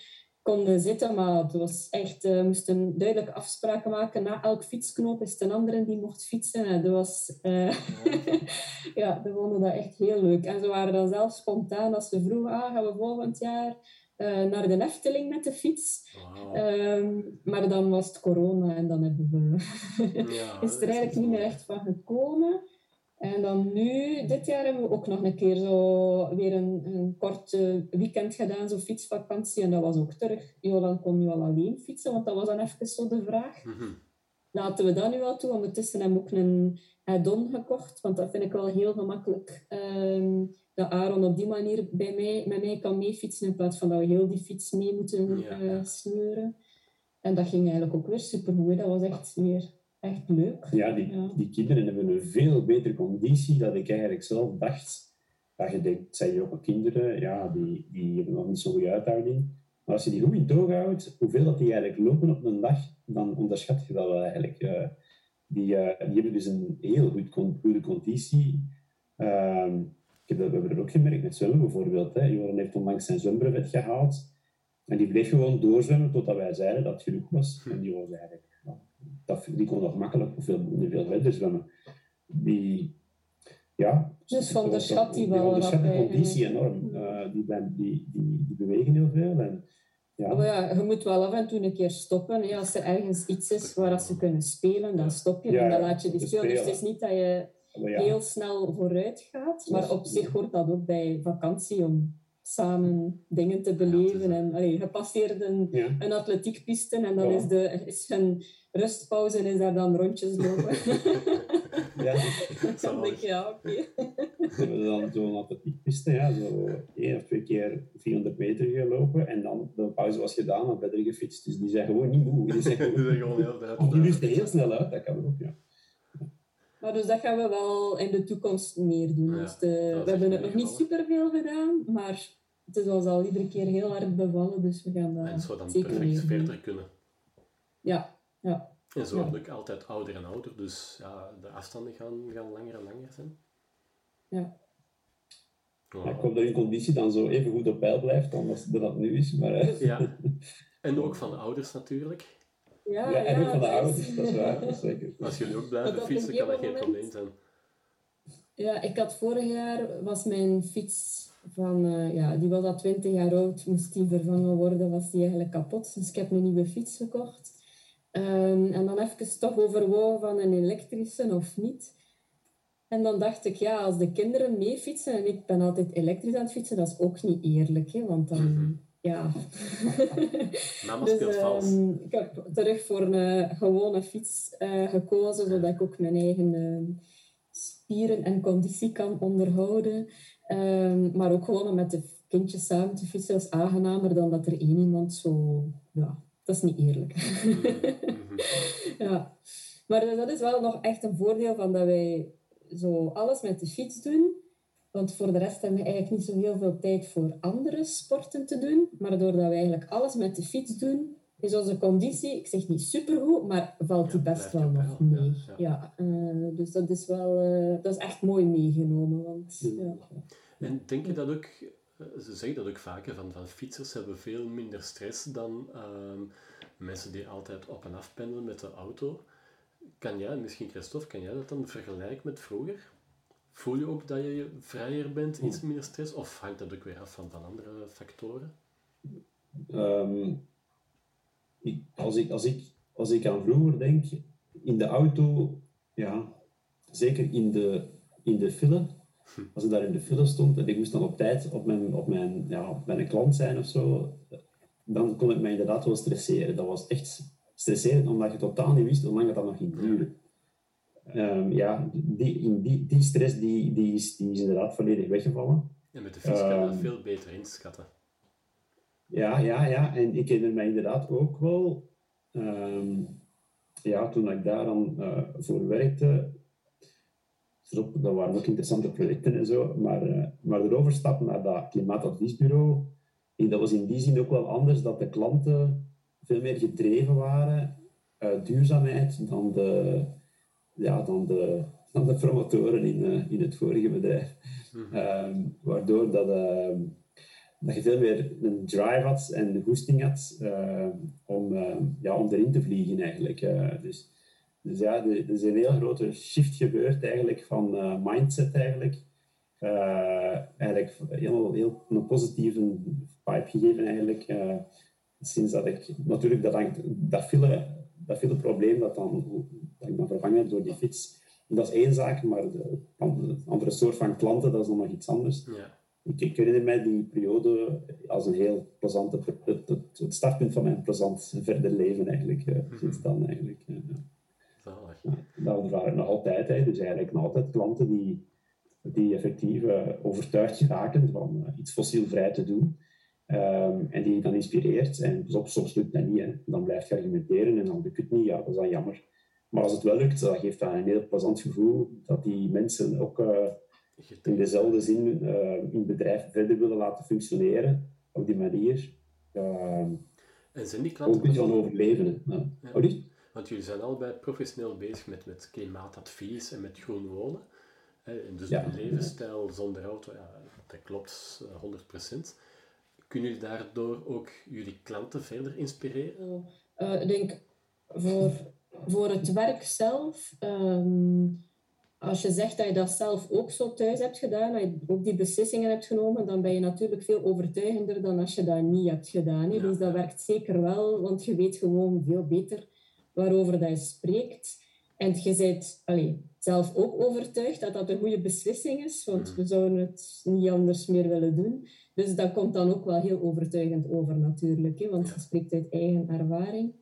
konden zitten. Maar het was echt, we moesten duidelijke afspraken maken. Na elk fietsknoop is een andere die mocht fietsen. En dat was, uh, ja, we vonden dat echt heel leuk. En ze waren dan zelf spontaan als ze vroegen, ah, gaan we volgend jaar uh, naar de Efteling met de fiets. Ehm, maar dan was het corona en dan hebben we ja, is er eigenlijk niet meer echt van gekomen. En dan nu, dit jaar hebben we ook nog een keer zo weer een, een kort weekend gedaan, zo fietsvakantie. En dat was ook terug. Jolan kon nu al alleen fietsen, want dat was dan even zo de vraag. Mhm. Laten we dat nu wel toe. Ondertussen hebben we ook een add-on gekocht, want dat vind ik wel heel gemakkelijk. Um, dat Aaron op die manier bij mij, met mij kan meefietsen in plaats van dat we heel die fiets mee moeten ja. uh, sleuren. En dat ging eigenlijk ook weer supergoed. Dat was echt weer echt leuk. Ja die, die kinderen hebben een veel betere conditie dan ik eigenlijk zelf dacht. Dat je denkt, zijn jonge kinderen, ja, die, die hebben nog niet zo'n goede uithouding. Maar als je die goed in toog houdt, hoeveel dat die eigenlijk lopen op een dag, dan onderschat je dat wel eigenlijk. Uh, die, uh, die hebben dus een heel goed, goede conditie. Uh, ik heb dat, we hebben dat ook gemerkt met zwemmen bijvoorbeeld. Hè. Joran heeft onlangs zijn zwembrevet gehaald. En die bleef gewoon doorzwemmen totdat wij zeiden dat het genoeg was. En die was eigenlijk... dat, die kon nog makkelijk veel, veel verder zwemmen. Die... Ja, dus van de schat die wel... Die schat de conditie enorm. Uh, die, die, die, die, bewegen heel veel. En, ja. Oh ja, je moet wel af en toe een keer stoppen. Als er ergens iets is waar ze kunnen spelen, dan stop je en dan laat je die spelen. Dus het is niet dat je heel snel vooruit gaat. Maar op zich hoort dat ook bij vakantie om samen dingen te beleven. En allee, je passeert een, ja. een atletiekpiste en dan is, de, is een rustpauze en is daar dan rondjes lopen. ja, dan denk je, ja, oké. We hebben dan zo'n atletiekpiste, ja, zo één of twee keer 400 meter gelopen en dan de pauze was gedaan en verder gefietst. Dus die zijn gewoon niet moe. Die zijn gewoon, heel, die rusten heel snel uit, dat kan ook, ja. Maar dus dat gaan we wel in de toekomst meer doen. dus de, we hebben het nog niet superveel gedaan, maar het is ons al iedere keer heel hard bevallen, dus we gaan dat En zou dan perfect verder kunnen. Ja, ja. En zo word ik altijd ouder en ouder, dus ja, de afstanden gaan, gaan langer en langer zijn. Ja. ik hoop dat je conditie dan zo even goed op peil blijft dan als dat nu is. Maar, Ja, en ook van de ouders natuurlijk. Ja, ja, en ook van de ouders, dat is waar, dat is zeker. Als jullie ook blijven fietsen, kan dat geen probleem zijn. Ja, ik had vorig jaar, was mijn fiets van, uh, ja, die was al 20 jaar oud, moest die vervangen worden, was die eigenlijk kapot. Dus ik heb een nieuwe fiets gekocht. Um, en dan even toch overwogen van een elektrische of niet. En dan dacht ik, ja, als de kinderen mee fietsen en ik ben altijd elektrisch aan het fietsen, dat is ook niet eerlijk, hè, want dan... Mhm ja. Mama dus, speelt vals. Um, ik heb terug voor een gewone fiets uh, gekozen, zodat ik ook mijn eigen uh, spieren en conditie kan onderhouden. Um, maar ook gewoon om met de kindjes samen te fietsen is aangenamer dan dat er één iemand zo... Ja, dat is niet eerlijk. ja. Maar dat is wel nog echt een voordeel van dat wij zo alles met de fiets doen. Want voor de rest hebben we eigenlijk niet zo heel veel tijd voor andere sporten te doen. Maar doordat we eigenlijk alles met de fiets doen, is onze conditie, ik zeg niet supergoed, maar valt die best wel nog mee. Ja, uh, dus dat is wel, uh, dat is echt mooi meegenomen. Want, ja. En denk je dat ook, eh, ze zeggen dat ook vaker, van, van fietsers hebben veel minder stress dan uh, mensen die altijd op en af pendelen met de auto. Kan jij, misschien Christophe, kan jij dat dan vergelijken met vroeger? Voel je ook dat je vrijer bent, iets minder stress, of hangt dat ook weer af van, van andere factoren? Ehm, ik, als, ik, als, ik, als ik aan vroeger denk, in de auto, ja, zeker in de, in de file. Als ik daar in de file stond en ik moest dan op tijd op mijn, op mijn, ja, op mijn klant zijn of zo, dan kon ik mij inderdaad wel stresseren. Dat was echt stresserend, omdat je totaal niet wist hoe lang het dan nog ging duren. um, ja, die, in die, die stress die, die, is, die is inderdaad volledig weggevallen. En met de fiets kan je dat veel beter inschatten. Ja, ja, ja. En ik herinner mij inderdaad ook wel, um, ja, toen ik daar dan uh, voor werkte, dat waren ook interessante projecten en zo, maar, uh, maar de overstap naar dat klimaatadviesbureau, dat was in die zin ook wel anders, dat de klanten veel meer gedreven waren uit duurzaamheid dan de, ja, dan de, dan de promotoren in, uh, in het vorige bedrijf. Mm -hmm. waardoor dat, uh, dat je veel meer een drive had en de goesting had uh, om, ja, om erin te vliegen eigenlijk. dus, dus ja, er is een heel grote shift gebeurd eigenlijk van mindset eigenlijk. eigenlijk heel, heel een positieve vibe gegeven eigenlijk. sinds dat ik, natuurlijk dat, dat, file, dat file probleem dat dan, dat ik dan vervangen heb door die fiets, dat is één zaak, maar de, andere soort van klanten, dat is nog iets anders. Ja. Ik, ik, herinner mij die periode als een heel plezante, het, het, het startpunt van mijn plezant verder leven eigenlijk, uh, sinds dan eigenlijk. Uh, ja. Dat waren nog altijd, hè, dus eigenlijk nog altijd klanten die, die effectief uh, overtuigd geraken van iets fossielvrij te doen. Um, en die je dan inspireert. En soms, soms lukt dat niet. Hè. Dan blijft je argumenteren en dan lukt het niet. Ja, dat is dan jammer. Maar als het wel lukt, dat geeft dan een heel plezant gevoel dat die mensen ook uh, in dezelfde zin in het bedrijf verder willen laten functioneren. Op die manier. Uh, en zijn die klanten... Ook van overleven. Ja. Ja. Want jullie zijn allebei professioneel bezig met, met klimaatadvies en met groen wonen. En dus ja. levensstijl zonder auto, ja, dat klopt 100%. Kunnen jullie daardoor ook jullie klanten verder inspireren? ik denk voor voor het werk zelf, ehm, als je zegt dat je dat zelf ook zo thuis hebt gedaan, dat je ook die beslissingen hebt genomen, dan ben je natuurlijk veel overtuigender dan als je dat niet hebt gedaan. Dus dat werkt zeker wel, want je weet gewoon veel beter waarover dat je spreekt. En je bent allee, zelf ook overtuigd dat dat een goede beslissing is, want we zouden het niet anders meer willen doen. Dus dat komt dan ook wel heel overtuigend over natuurlijk, hè, want je spreekt uit eigen ervaring.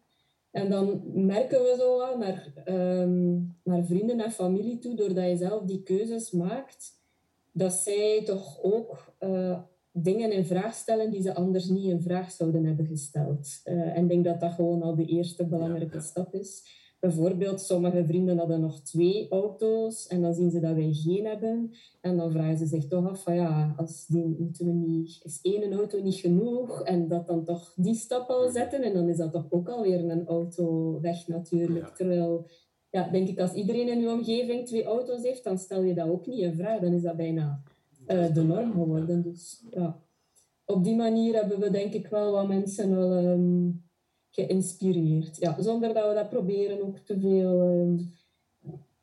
En dan merken we zo wel naar, um, naar vrienden en familie toe, doordat je zelf die keuzes maakt, dat zij toch ook uh, dingen in vraag stellen die ze anders niet in vraag zouden hebben gesteld. Uh, en ik denk dat dat gewoon al de eerste belangrijke stap is. Bijvoorbeeld, sommige vrienden hadden nog twee auto's en dan zien ze dat wij geen hebben. En dan vragen ze zich toch af van ja, als die, moeten we niet, is één auto niet genoeg? En dat dan toch die stap al zetten. En dan is dat toch ook alweer een auto weg natuurlijk. Terwijl, ja, denk ik, als iedereen in uw omgeving twee auto's heeft, dan stel je dat ook niet in vraag. Dan is dat bijna uh, de norm geworden. Dus ja, op die manier hebben we denk ik wel wat mensen wel... Um, geïnspireerd. Ja, zonder dat we dat proberen ook te veel uh,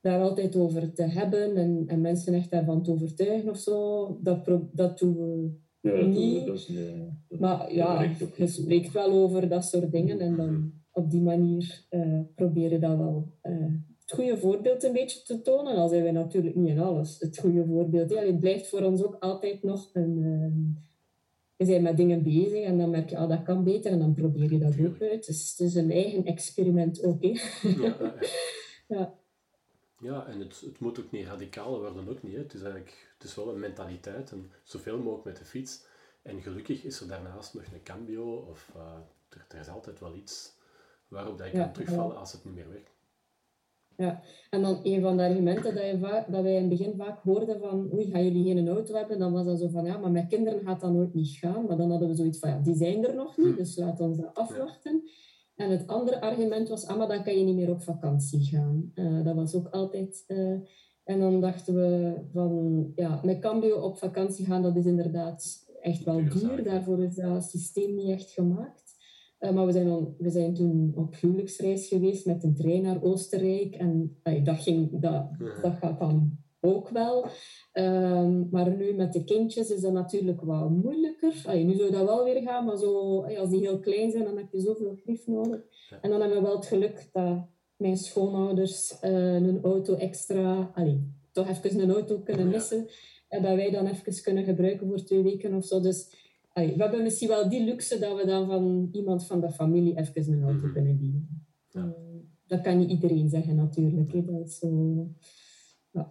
daar altijd over te hebben en, en mensen echt daarvan te overtuigen of zo. Dat, dat doen we ja, niet. Dat is, maar ja, je spreekt wel over dat soort dingen en dan op die manier uh, probeer je dat wel uh, het goede voorbeeld een beetje te tonen. Al zijn wij natuurlijk niet in alles het goede voorbeeld. Ja, het blijft voor ons ook altijd nog een je bent met dingen bezig en dan merk je, ah, dat kan beter en dan probeer je dat ook uit. Dus het is een eigen experiment ook. Hè. Ja, ja. ja, en het, het moet ook niet radicaal worden, ook niet. Hè. Het is eigenlijk het is wel een mentaliteit en zoveel mogelijk met de fiets. En gelukkig is er daarnaast nog een cambio of uh, er, er, is altijd wel iets waarop dat je kan terugvallen als het niet meer werkt. Ja, en dan een van de argumenten dat, je dat wij in het begin vaak hoorden van oei, gaan jullie geen auto hebben? Dan was dat zo van ja, maar met kinderen gaat dat nooit niet gaan. Maar dan hadden we zoiets van ja, die zijn er nog niet, hm. dus laat ons dat afwachten. En het andere argument was, ah, maar dan kan je niet meer op vakantie gaan. Uh, dat was ook altijd... Uh, en dan dachten we van, ja, met Cambio op vakantie gaan, dat is inderdaad echt wel duur. Daarvoor is dat systeem niet echt gemaakt. Uh, maar we zijn, we zijn toen op huwelijksreis geweest met een trein naar Oostenrijk. En dat, ging, dat, dat gaat dan ook wel. Um, maar nu met de kindjes is dat natuurlijk wat moeilijker. Allee, nu zou dat wel weer gaan, maar zo, als die heel klein zijn, dan heb je zoveel grief nodig. En dan hebben we wel het geluk dat mijn schoonouders uh, een auto extra... Allee, toch even een auto kunnen missen. En dat wij dan even kunnen gebruiken voor twee weken of zo. Dus we hebben misschien wel die luxe dat we dan van iemand van de familie even een auto mhm. kunnen bieden. Ja. dat kan niet iedereen zeggen natuurlijk. Hè. Dat is zo... Ja.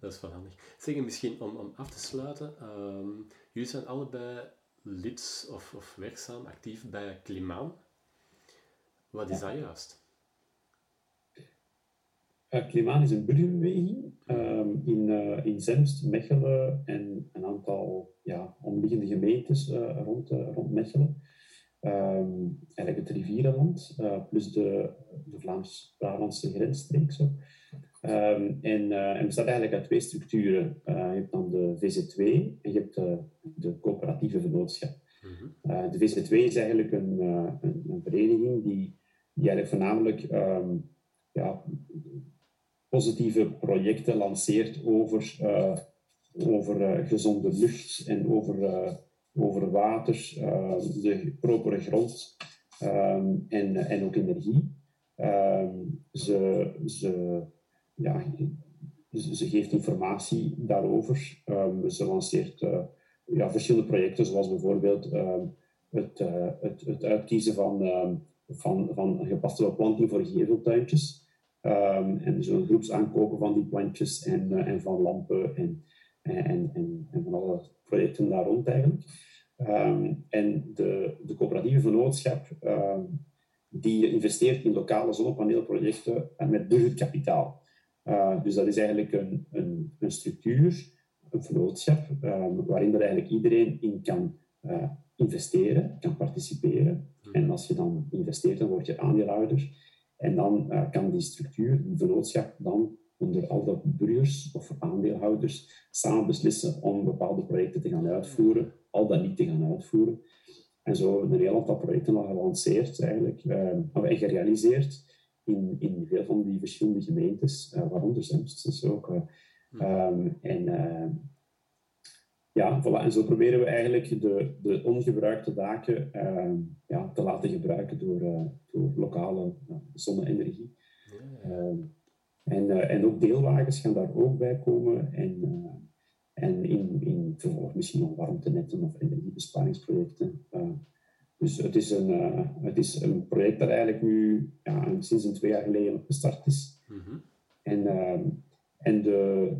Dat is wel handig. Zeg, misschien om, om af te sluiten. Um, jullie zijn allebei lid of, of werkzaam, actief bij Klimaan. Wat is dat juist? Uh, Klimaan is een burgerbeweging um, in, uh, in Zemst, Mechelen en een aantal ja, omliggende gemeentes uh, rond, rond Mechelen. Um, eigenlijk het rivierenland, plus de, de Vlaams-Brabantse grensstreek. Zo. Um, en, uh, en bestaat eigenlijk uit twee structuren. Uh, je hebt dan de VZ2 en je hebt de, de coöperatieve vennootschap. uh, de VZ2 is eigenlijk een, een, een, vereniging die, die eigenlijk voornamelijk um, ja, positieve projecten lanceert over, over gezonde lucht en over, over water, de propere grond en, en ook energie. ze, ze ja, ze geeft informatie daarover. Ze lanceert ja, verschillende projecten, zoals bijvoorbeeld het, het, het, uitkiezen van, van, van gepaste beplanting voor geveltuintjes. En zo'n groepsaankopen van die plantjes en, uh, en van lampen en, en, en, en, van alle projecten daar rond eigenlijk. en de, de coöperatieve vennootschap die investeert in lokale zonnepaneelprojecten met budgetkapitaal. Uh, dus dat is eigenlijk een, een, een structuur, een vennootschap, um, waarin er eigenlijk iedereen in kan uh, investeren, kan participeren. Hmm. En als je dan investeert, dan word je aandeelhouder. En dan uh, kan die structuur, die vennootschap, dan onder al de burgers of aandeelhouders samen beslissen om bepaalde projecten te gaan uitvoeren, al dan niet te gaan uitvoeren. En zo hebben we een heel aantal projecten al gelanceerd eigenlijk, en gerealiseerd in, in veel van die verschillende gemeentes, uh, waaronder Zemst dus ook. Uh, um, en uh, ja, voilà. en zo proberen we eigenlijk de, de ongebruikte daken ehm, ja, te laten gebruiken door, door lokale zonne-energie. Ehm, en, en ook deelwagens gaan daar ook bij komen. En, en in, in vervolg misschien nog warmtenetten of energiebesparingsprojecten. Dus het is een, het is een project dat eigenlijk nu ja, sinds een twee jaar geleden gestart is. Mm -hmm. En, en de,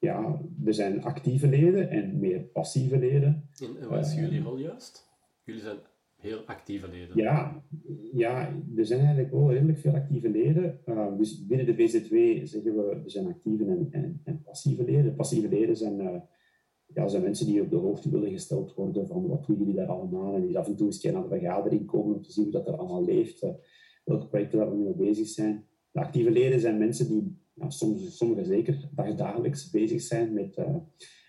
ja, er zijn actieve leden en meer passieve leden. En, wat is jullie rol juist? Jullie zijn heel actieve leden. Ja, ja er zijn eigenlijk wel redelijk veel actieve leden. Uh, dus binnen de VZ2 zeggen we, er zijn actieve en, en, en passieve leden. Passieve leden zijn ja, zijn mensen die op de hoogte willen gesteld worden van wat doen jullie daar allemaal en die af en toe eens naar de vergadering komen om te zien hoe dat er allemaal leeft, uh, welke projecten daar we mee bezig zijn. De actieve leden zijn mensen die ja, soms, sommigen zeker dagelijks bezig zijn met, uh,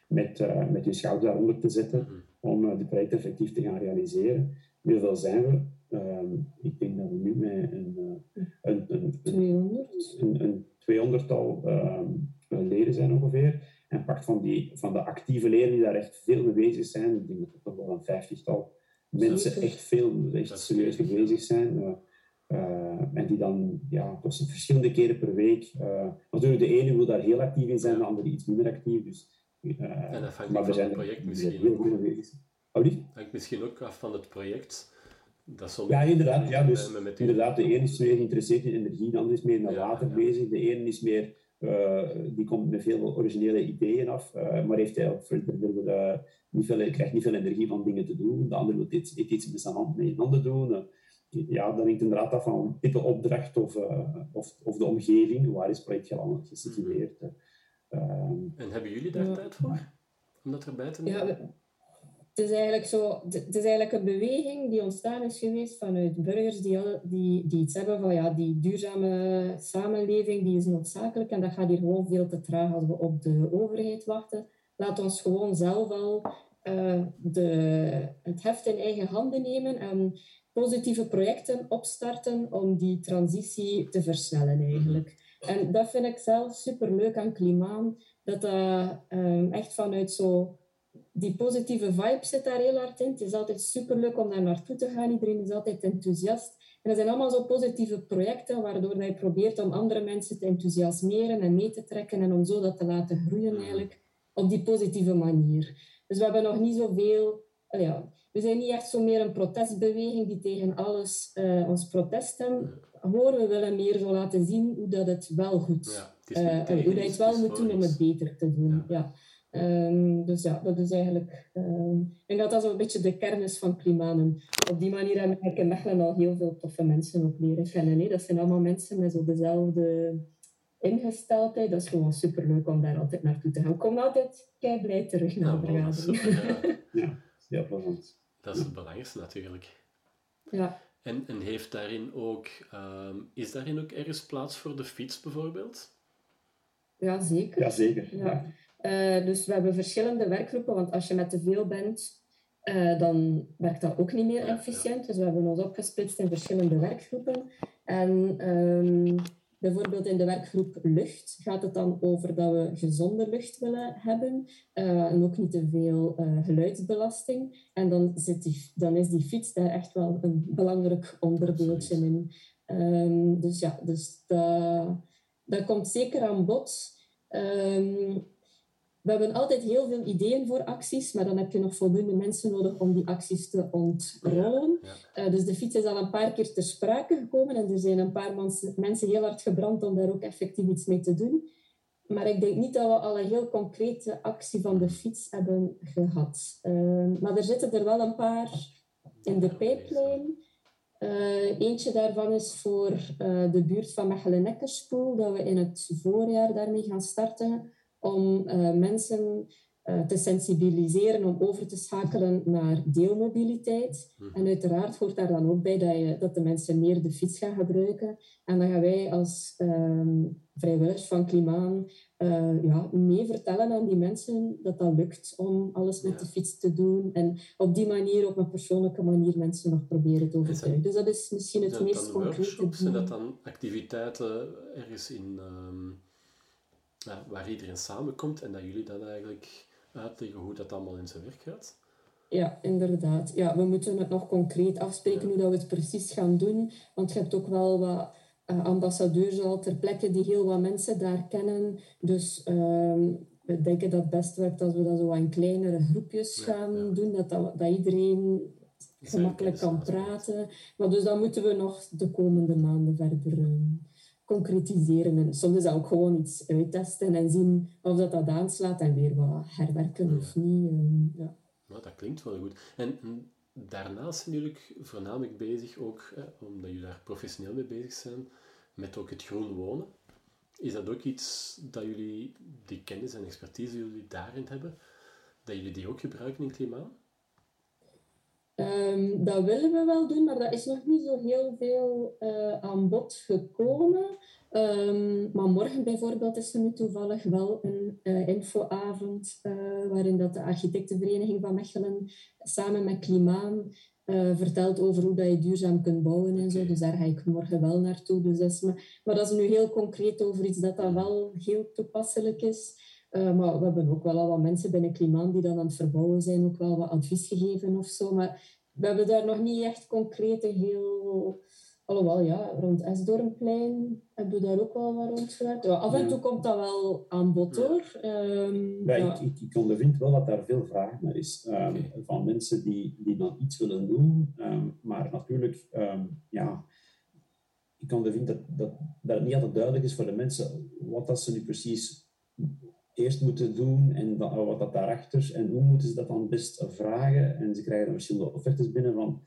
met, uh, met hun schouder daaronder te zetten om de projecten effectief te gaan realiseren. Hoeveel zijn we? Ehm, ik denk dat we nu met een, een, een, 200. een, een 200-tal ehm, leden zijn ongeveer. En pakt van, die, van de actieve leden die daar echt veel mee bezig zijn, ik denk dat er toch wel een vijftigtal mensen echt veel, echt serieus mee bezig zijn. Uh, en die dan ja, verschillende keren per week. Natuurlijk, de ene wil daar heel actief in zijn, de andere iets minder actief. Dus, en dat hangt maar van het project misschien zijn. Hangt misschien ook af van het project. Dat ja, inderdaad. Ja, dus, inderdaad, de ene is meer geïnteresseerd in energie, de andere is meer naar water ja. bezig. De ene is meer uh, die komt met veel originele ideeën af, uh, maar heeft hij ook verder, uh, niet veel, krijgt niet veel energie van dingen te doen. De ander wil iets, iets met zijn hand mee in handen doen. Ja, dan hangt inderdaad af van type opdracht of, of, of de omgeving. Waar is het project gesitueerd? en hebben jullie daar tijd voor? Om dat erbij te nemen? Ja, het is eigenlijk zo, het is eigenlijk een beweging die ontstaan is geweest vanuit burgers die, die, die iets hebben van ja, die duurzame samenleving die is noodzakelijk en dat gaat hier gewoon veel te traag als we op de overheid wachten. Laat ons gewoon zelf al uh, de, het heft in eigen handen nemen en positieve projecten opstarten om die transitie te versnellen eigenlijk. En dat vind ik zelf super leuk aan klimaat, dat dat uh, echt vanuit zo die positieve vibe zit daar heel hard in. Het is altijd superleuk om daar naartoe te gaan. Iedereen is altijd enthousiast. En dat zijn allemaal zo positieve projecten, waardoor hij probeert om andere mensen te enthousiasmeren en mee te trekken en om zo dat te laten groeien eigenlijk op die positieve manier. Dus we hebben nog niet zoveel ja, we zijn niet echt zo meer een protestbeweging die tegen alles uh, ons protest hebben. Horen, we willen meer zo laten zien hoe dat het wel goed ja, uh, hoe dat je het wel moet doen om het beter te doen. Ja. Um, dus ja, dat is eigenlijk... Um, ik denk dat dat zo'n beetje de kern is van Klimanen. Op die manier hebben we in Mechelen al heel veel toffe mensen ook leren kennen. Hè. Dat zijn allemaal mensen met zo dezelfde ingesteldheid. Dat is gewoon superleuk om daar altijd naartoe te gaan. Ik kom altijd kei blij terug naar de ja, ja, heel plezant. Dat is het belangrijkste natuurlijk. Ja. En, en heeft daarin ook, um, is daarin ook ergens plaats voor de fiets bijvoorbeeld? Ja, zeker. Ja, zeker. Ja. Uh, dus we hebben verschillende werkgroepen, want als je met te veel bent, uh, dan werkt dat ook niet meer efficiënt. Dus we hebben ons opgesplitst in verschillende werkgroepen. En um, Bijvoorbeeld in de werkgroep lucht gaat het dan over dat we gezonde lucht willen hebben uh, en ook niet te veel uh, geluidsbelasting. En dan, zit die, dan is die fiets daar echt wel een belangrijk onderdeeltje in. Um, dus ja, dus dat, dat komt zeker aan bod. Um, we hebben altijd heel veel ideeën voor acties, maar dan heb je nog voldoende mensen nodig om die acties te ontrollen. Uh, dus de fiets is al een paar keer ter sprake gekomen en er zijn een paar mensen heel hard gebrand om daar ook effectief iets mee te doen. Maar ik denk niet dat we al een heel concrete actie van de fiets hebben gehad. Uh, maar er zitten er wel een paar in de pijplijn. Uh, eentje daarvan is voor de buurt van Mechelen-Nekkerspoel, dat we in het voorjaar daarmee gaan starten om uh, mensen uh, te sensibiliseren om over te schakelen naar deelmobiliteit. Mhm. En uiteraard hoort daar dan ook bij dat, je, dat de mensen meer de fiets gaan gebruiken. En dan gaan wij als um, vrijwilligers van Klimaan uh, ja, mee vertellen aan die mensen dat dat lukt om alles met de fiets te doen. En op die manier, op een persoonlijke manier, mensen nog proberen te overtuigen. Dus dat is misschien het meest concrete. Zijn dat dan activiteiten ergens in... Um ja, waar iedereen samenkomt en dat jullie dan eigenlijk uitleggen hoe dat allemaal in zijn werk gaat? Ja, inderdaad. Ja, we moeten het nog concreet afspreken hoe dat we het precies gaan doen. Want je hebt ook wel wat uh, ambassadeurs al ter plekke die heel wat mensen daar kennen. Dus uh, we denken dat het best werkt als we dat zo in kleinere groepjes gaan doen. Dat, dat, dat iedereen gemakkelijk kan praten. Maar dus dan moeten we nog de komende maanden verder... Concretiseren. En soms is dat ook gewoon iets uittesten en zien of dat, dat aanslaat en weer wat herwerken of niet. Ehm, ja. Nou, dat klinkt wel goed. En, daarnaast zijn jullie voornamelijk bezig, ook omdat jullie daar professioneel mee bezig zijn, met ook het groen wonen. Is dat ook iets dat jullie, die kennis en expertise die jullie daarin hebben, dat jullie die ook gebruiken in klimaat? Um, dat willen we wel doen, maar dat is nog niet zo heel veel uh, aan bod gekomen. Um, maar morgen bijvoorbeeld is er nu toevallig wel een uh, infoavond uh, waarin dat de architectenvereniging van Mechelen samen met Klimaan vertelt over hoe dat je duurzaam kunt bouwen en zo. Dus daar ga ik morgen wel naartoe. Dus dat is maar, maar dat is nu heel concreet over iets dat dan wel heel toepasselijk is. Uh, maar we hebben ook wel al wat mensen binnen Klimaan die dan aan het verbouwen zijn, ook wel wat advies gegeven of zo. Maar we hebben daar nog niet echt concrete heel... Alhoewel, ja, rond Esdormplein hebben we daar ook wel wat rond gewerkt. Ja, af en toe komt dat wel aan bod, hoor. Um, ja, ja. Ik, ik, ondervind wel dat daar veel vraag naar is. Um, Van mensen die, die dan iets willen doen. Um, maar natuurlijk, ja... Ik ondervind dat, dat, dat het niet altijd duidelijk is voor de mensen wat dat ze nu precies eerst moeten doen en wat dat daarachter en hoe moeten ze dat dan best vragen. En ze krijgen dan verschillende offertes binnen van,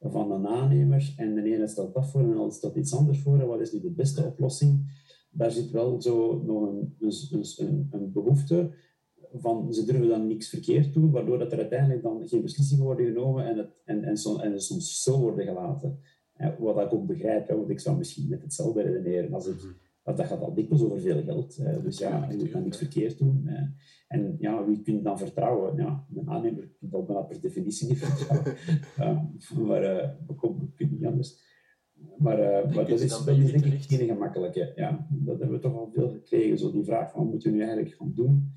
van een aannemer en de ene stelt dat voor en de stelt iets anders voor. En wat is nu de beste oplossing? Daar zit wel zo nog een, een, een, een behoefte van ze durven dan niks verkeerd doen, waardoor dat er uiteindelijk dan geen beslissingen worden genomen en, het, en, en, soms, en soms zo worden gelaten. Wat ik ook begrijp, want ik zou misschien met hetzelfde redeneren als het dat, dat gaat al dikwijls over veel geld. Dus ja, je moet dan niks verkeerd doen. En ja, wie kun je dan vertrouwen? Ja, een aannemer kun je dat per definitie niet vertrouwen. maar uh, we kunnen niet anders. Maar, maar dat is, dat is denk ik geen gemakkelijke. Ja, dat hebben we toch al veel gekregen. Zo die vraag van, wat moeten we nu eigenlijk gaan doen?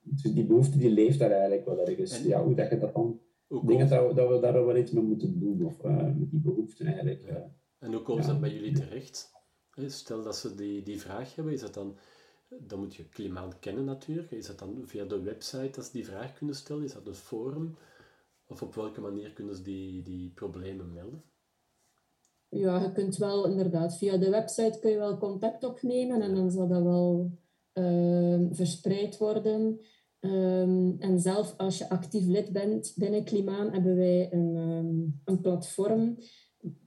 Dus die behoefte die leeft daar eigenlijk wel ergens. En, ja, hoe dat je dat dan... Ik denk dat, dat we daar wel iets mee moeten doen. Of met die behoeften eigenlijk. Ja. En hoe komt ja. dat bij jullie terecht? Stel dat ze die, die vraag hebben, is dat dan, dan moet je klimaat kennen natuurlijk. Is dat dan via de website dat ze die vraag kunnen stellen? Is dat een forum? Of op welke manier kunnen ze die, die problemen melden? Ja, je kunt wel inderdaad via de website kun je wel contact opnemen en dan zal dat wel ehm, verspreid worden. Ehm, en zelf als je actief lid bent binnen Klimaan, hebben wij een, um, een platform,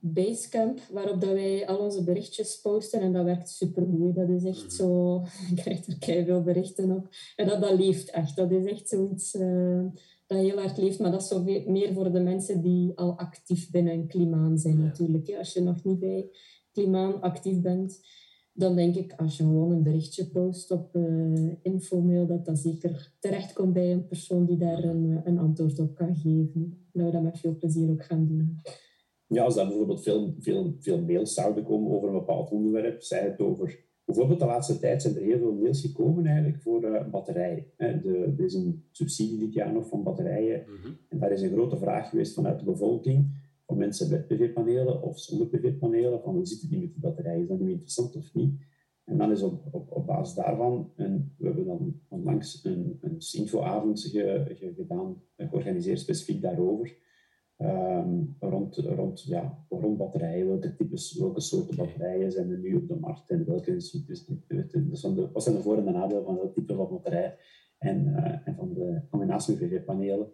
Basecamp, waarop dat wij al onze berichtjes posten. En dat werkt supergoed. Dat is echt mhm. zo... Ik krijg er veel berichten op. En dat, dat leeft echt. Dat is echt zoiets uh, dat heel hard leeft. Maar dat is zo meer voor de mensen die al actief binnen Klimaan zijn natuurlijk. Als je nog niet bij Klimaan actief bent dan denk ik, als je gewoon een berichtje post op uh, infomail, dat dat zeker terecht komt bij een persoon die daar een, eh, een antwoord op kan geven. Dat we dat met veel plezier ook gaan doen. Ja, als er bijvoorbeeld veel, veel, veel mails zouden komen over een bepaald onderwerp, zij het over... Bijvoorbeeld de laatste tijd zijn er heel veel mails gekomen eigenlijk voor uh, batterijen. De, er is een subsidie dit jaar nog van batterijen. Mhm. En daar is een grote vraag geweest vanuit de bevolking mensen met PV-panelen of zonder PV-panelen, van hoe zit het niet met die batterij, is dat nu interessant of niet? En dan is op, op, op basis daarvan, en we hebben dan onlangs een, een infoavond ge, gedaan, georganiseerd specifiek daarover, um, rond, rond, ja, rond batterijen, welke types, welke soorten batterijen zijn er nu op de markt en welke, dus, dus, dus de, wat zijn de voor- en de nadelen van dat type van batterij en, uh, en van de combinatie met PV-panelen.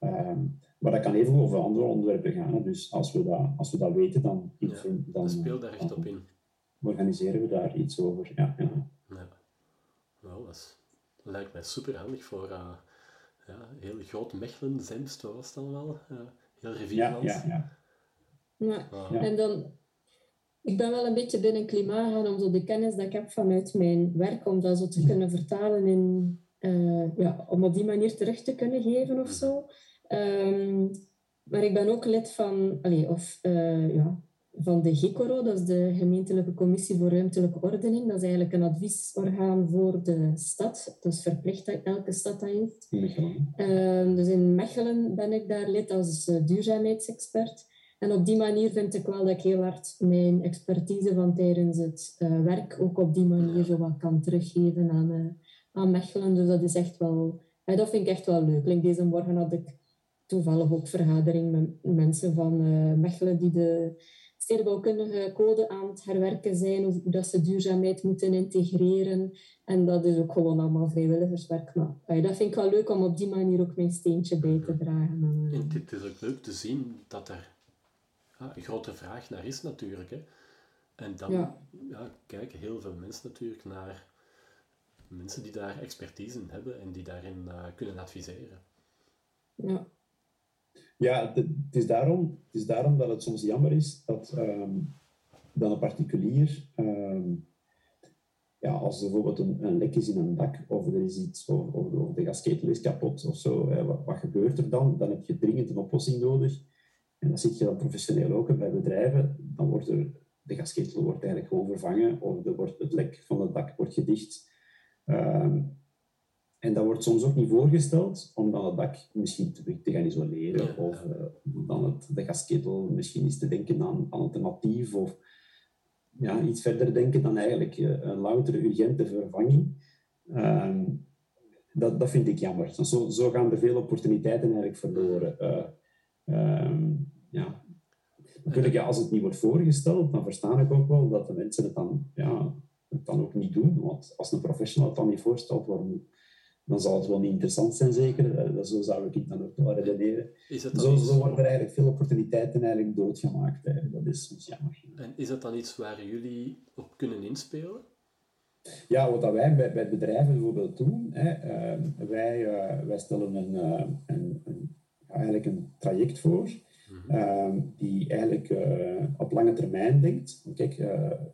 Um, maar dat kan even over andere onderwerpen gaan. Dus als we dat, als we dat weten, dan, ja, dan, speelt daar echt op in. organiseren we daar iets over. Ja, ja. ja. Wel, dat, lijkt mij super handig voor uh, ja, heel groot Mechelen, Zemst, wat was het allemaal? Uh, heel Rivierland. Ja, ja, ja. ja. En dan, ik ben wel een beetje binnen klimaat gaan om zo de kennis dat ik heb vanuit mijn werk, om dat zo te kunnen vertalen in, uh, ja, om op die manier terug te kunnen geven of zo. Um, maar ik ben ook lid van, allez, of, uh, ja, van de GICORO, dat is de Gemeentelijke Commissie voor Ruimtelijke Ordening. Dat is eigenlijk een adviesorgaan voor de stad. Dat is verplicht dat elke stad dat heeft. Uh, dus in Mechelen ben ik daar lid als uh, duurzaamheidsexpert. En op die manier vind ik wel dat ik heel hard mijn expertise van tijdens het uh, werk ook op die manier zo wat kan teruggeven aan, aan Mechelen. Dus dat is echt wel... dat vind ik echt wel leuk. Like deze morgen had ik toevallig ook vergadering met mensen van Mechelen die de stedenbouwkundige code aan het herwerken zijn, hoe dat ze duurzaamheid moeten integreren. En dat is ook gewoon allemaal vrijwilligerswerk. Maar dat vind ik wel leuk om op die manier ook mijn steentje bij te dragen. En uh, het is ook leuk te zien dat er ja, een grote vraag naar is natuurlijk. Hè. En dan ja. ja. kijken heel veel mensen natuurlijk naar mensen die daar expertise in hebben en die daarin uh, kunnen adviseren. Ja. Ja, het is, daarom, het is daarom dat het soms jammer is dat, um, een particulier, um, ja, als er bijvoorbeeld een, lek is in een dak, of er is iets, of, de gasketel is kapot of zo, wat, gebeurt er dan? Dan heb je dringend een oplossing nodig. En dan zit je dan professioneel ook bij bedrijven, dan wordt er, de gasketel wordt eigenlijk gewoon vervangen, of er wordt, het lek van het dak wordt gedicht. Um, en dat wordt soms ook niet voorgesteld, om dan het dak misschien te, te gaan isoleren. Of uh, dan het, de gasketel misschien eens te denken aan, alternatief. Of ja, iets verder denken dan eigenlijk uh, een loutere urgente vervanging. Uh, dat, dat vind ik jammer. Zo, zo gaan er veel opportuniteiten eigenlijk verloren. Uh, ja. Natuurlijk, ja, als het niet wordt voorgesteld, dan verstaan ik ook wel dat de mensen het dan, ja, het dan ook niet doen. Want als een professional het dan niet voorstelt, waarom dan zal het wel niet interessant zijn, zeker. Eh, dat, zo zou ik dan ook wel redeneren. Zo, zo worden er eigenlijk veel opportuniteiten eigenlijk doodgemaakt. Eigenlijk. Dat is soms jammer. En is dat dan iets waar jullie op kunnen inspelen? Ja, wat dat wij bij, bij bedrijven bijvoorbeeld doen, hè, uh, wij, uh, wij stellen een, uh, een, een, eigenlijk een traject voor mm -hmm. die eigenlijk op lange termijn denkt. Kijk,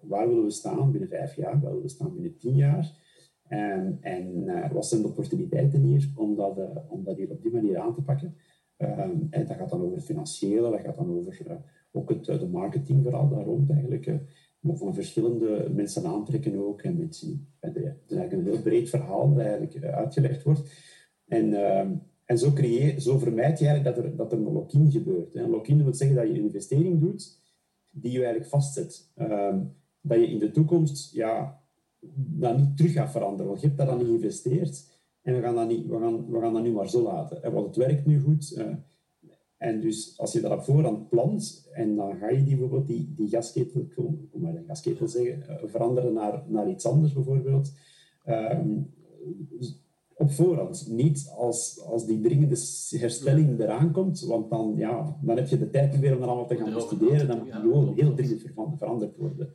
waar willen we staan binnen vijf jaar? Waar willen we staan binnen tien jaar? En, en uh, wat zijn de opportuniteiten hier om dat, uh, om dat hier op die manier aan te pakken? Um, en dat gaat dan over het financiële, dat gaat dan over uh, ook het, de marketing vooral daar rond eigenlijk. van verschillende mensen aantrekken ook. En mensen, het is eigenlijk een heel breed verhaal dat eigenlijk uitgelegd wordt. En, ehm, en zo, creëer, zo vermijd je eigenlijk dat er, dat er een lock-in gebeurt. Een lock-in wil zeggen dat je een investering doet die je eigenlijk vastzet. Dat je in de toekomst ja, dat niet terug gaat veranderen. Want je hebt dat dan niet geïnvesteerd en we gaan dat, niet, we gaan, we gaan dat nu maar zo laten. Want het werkt nu goed. Uh, En dus als je dat op voorhand plant en dan ga je die bijvoorbeeld die, die gasketel, ik wil maar een gasketel zeggen, eh, veranderen naar, naar iets anders bijvoorbeeld. Ehm, op voorhand. Niet als, als die dringende herstelling eraan komt, want dan, ja, dan heb je de tijd meer om dat allemaal te gaan bestuderen. Dan moet die gewoon heel dringend veranderd worden.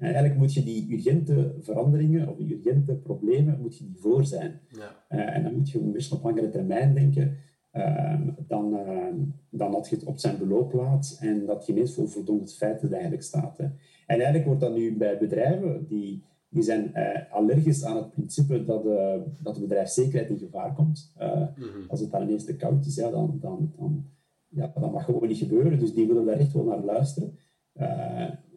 En eigenlijk moet je die urgente veranderingen of die urgente problemen moet je die voor zijn. Ja. Uh, en dan moet je een beetje op langere termijn denken. Uh, dan, uh, dan dat je het op zijn beloop laat en dat je ineens voor voldoende feiten eigenlijk staat. Hè. En eigenlijk wordt dat nu bij bedrijven die die zijn uh, allergisch aan het principe dat, uh, dat de bedrijfszekerheid in gevaar komt. Mm -hmm. Als het dan ineens te koud is, ja, dan, dan, dan, ja, dat mag gewoon niet gebeuren. Dus die willen daar echt wel naar luisteren.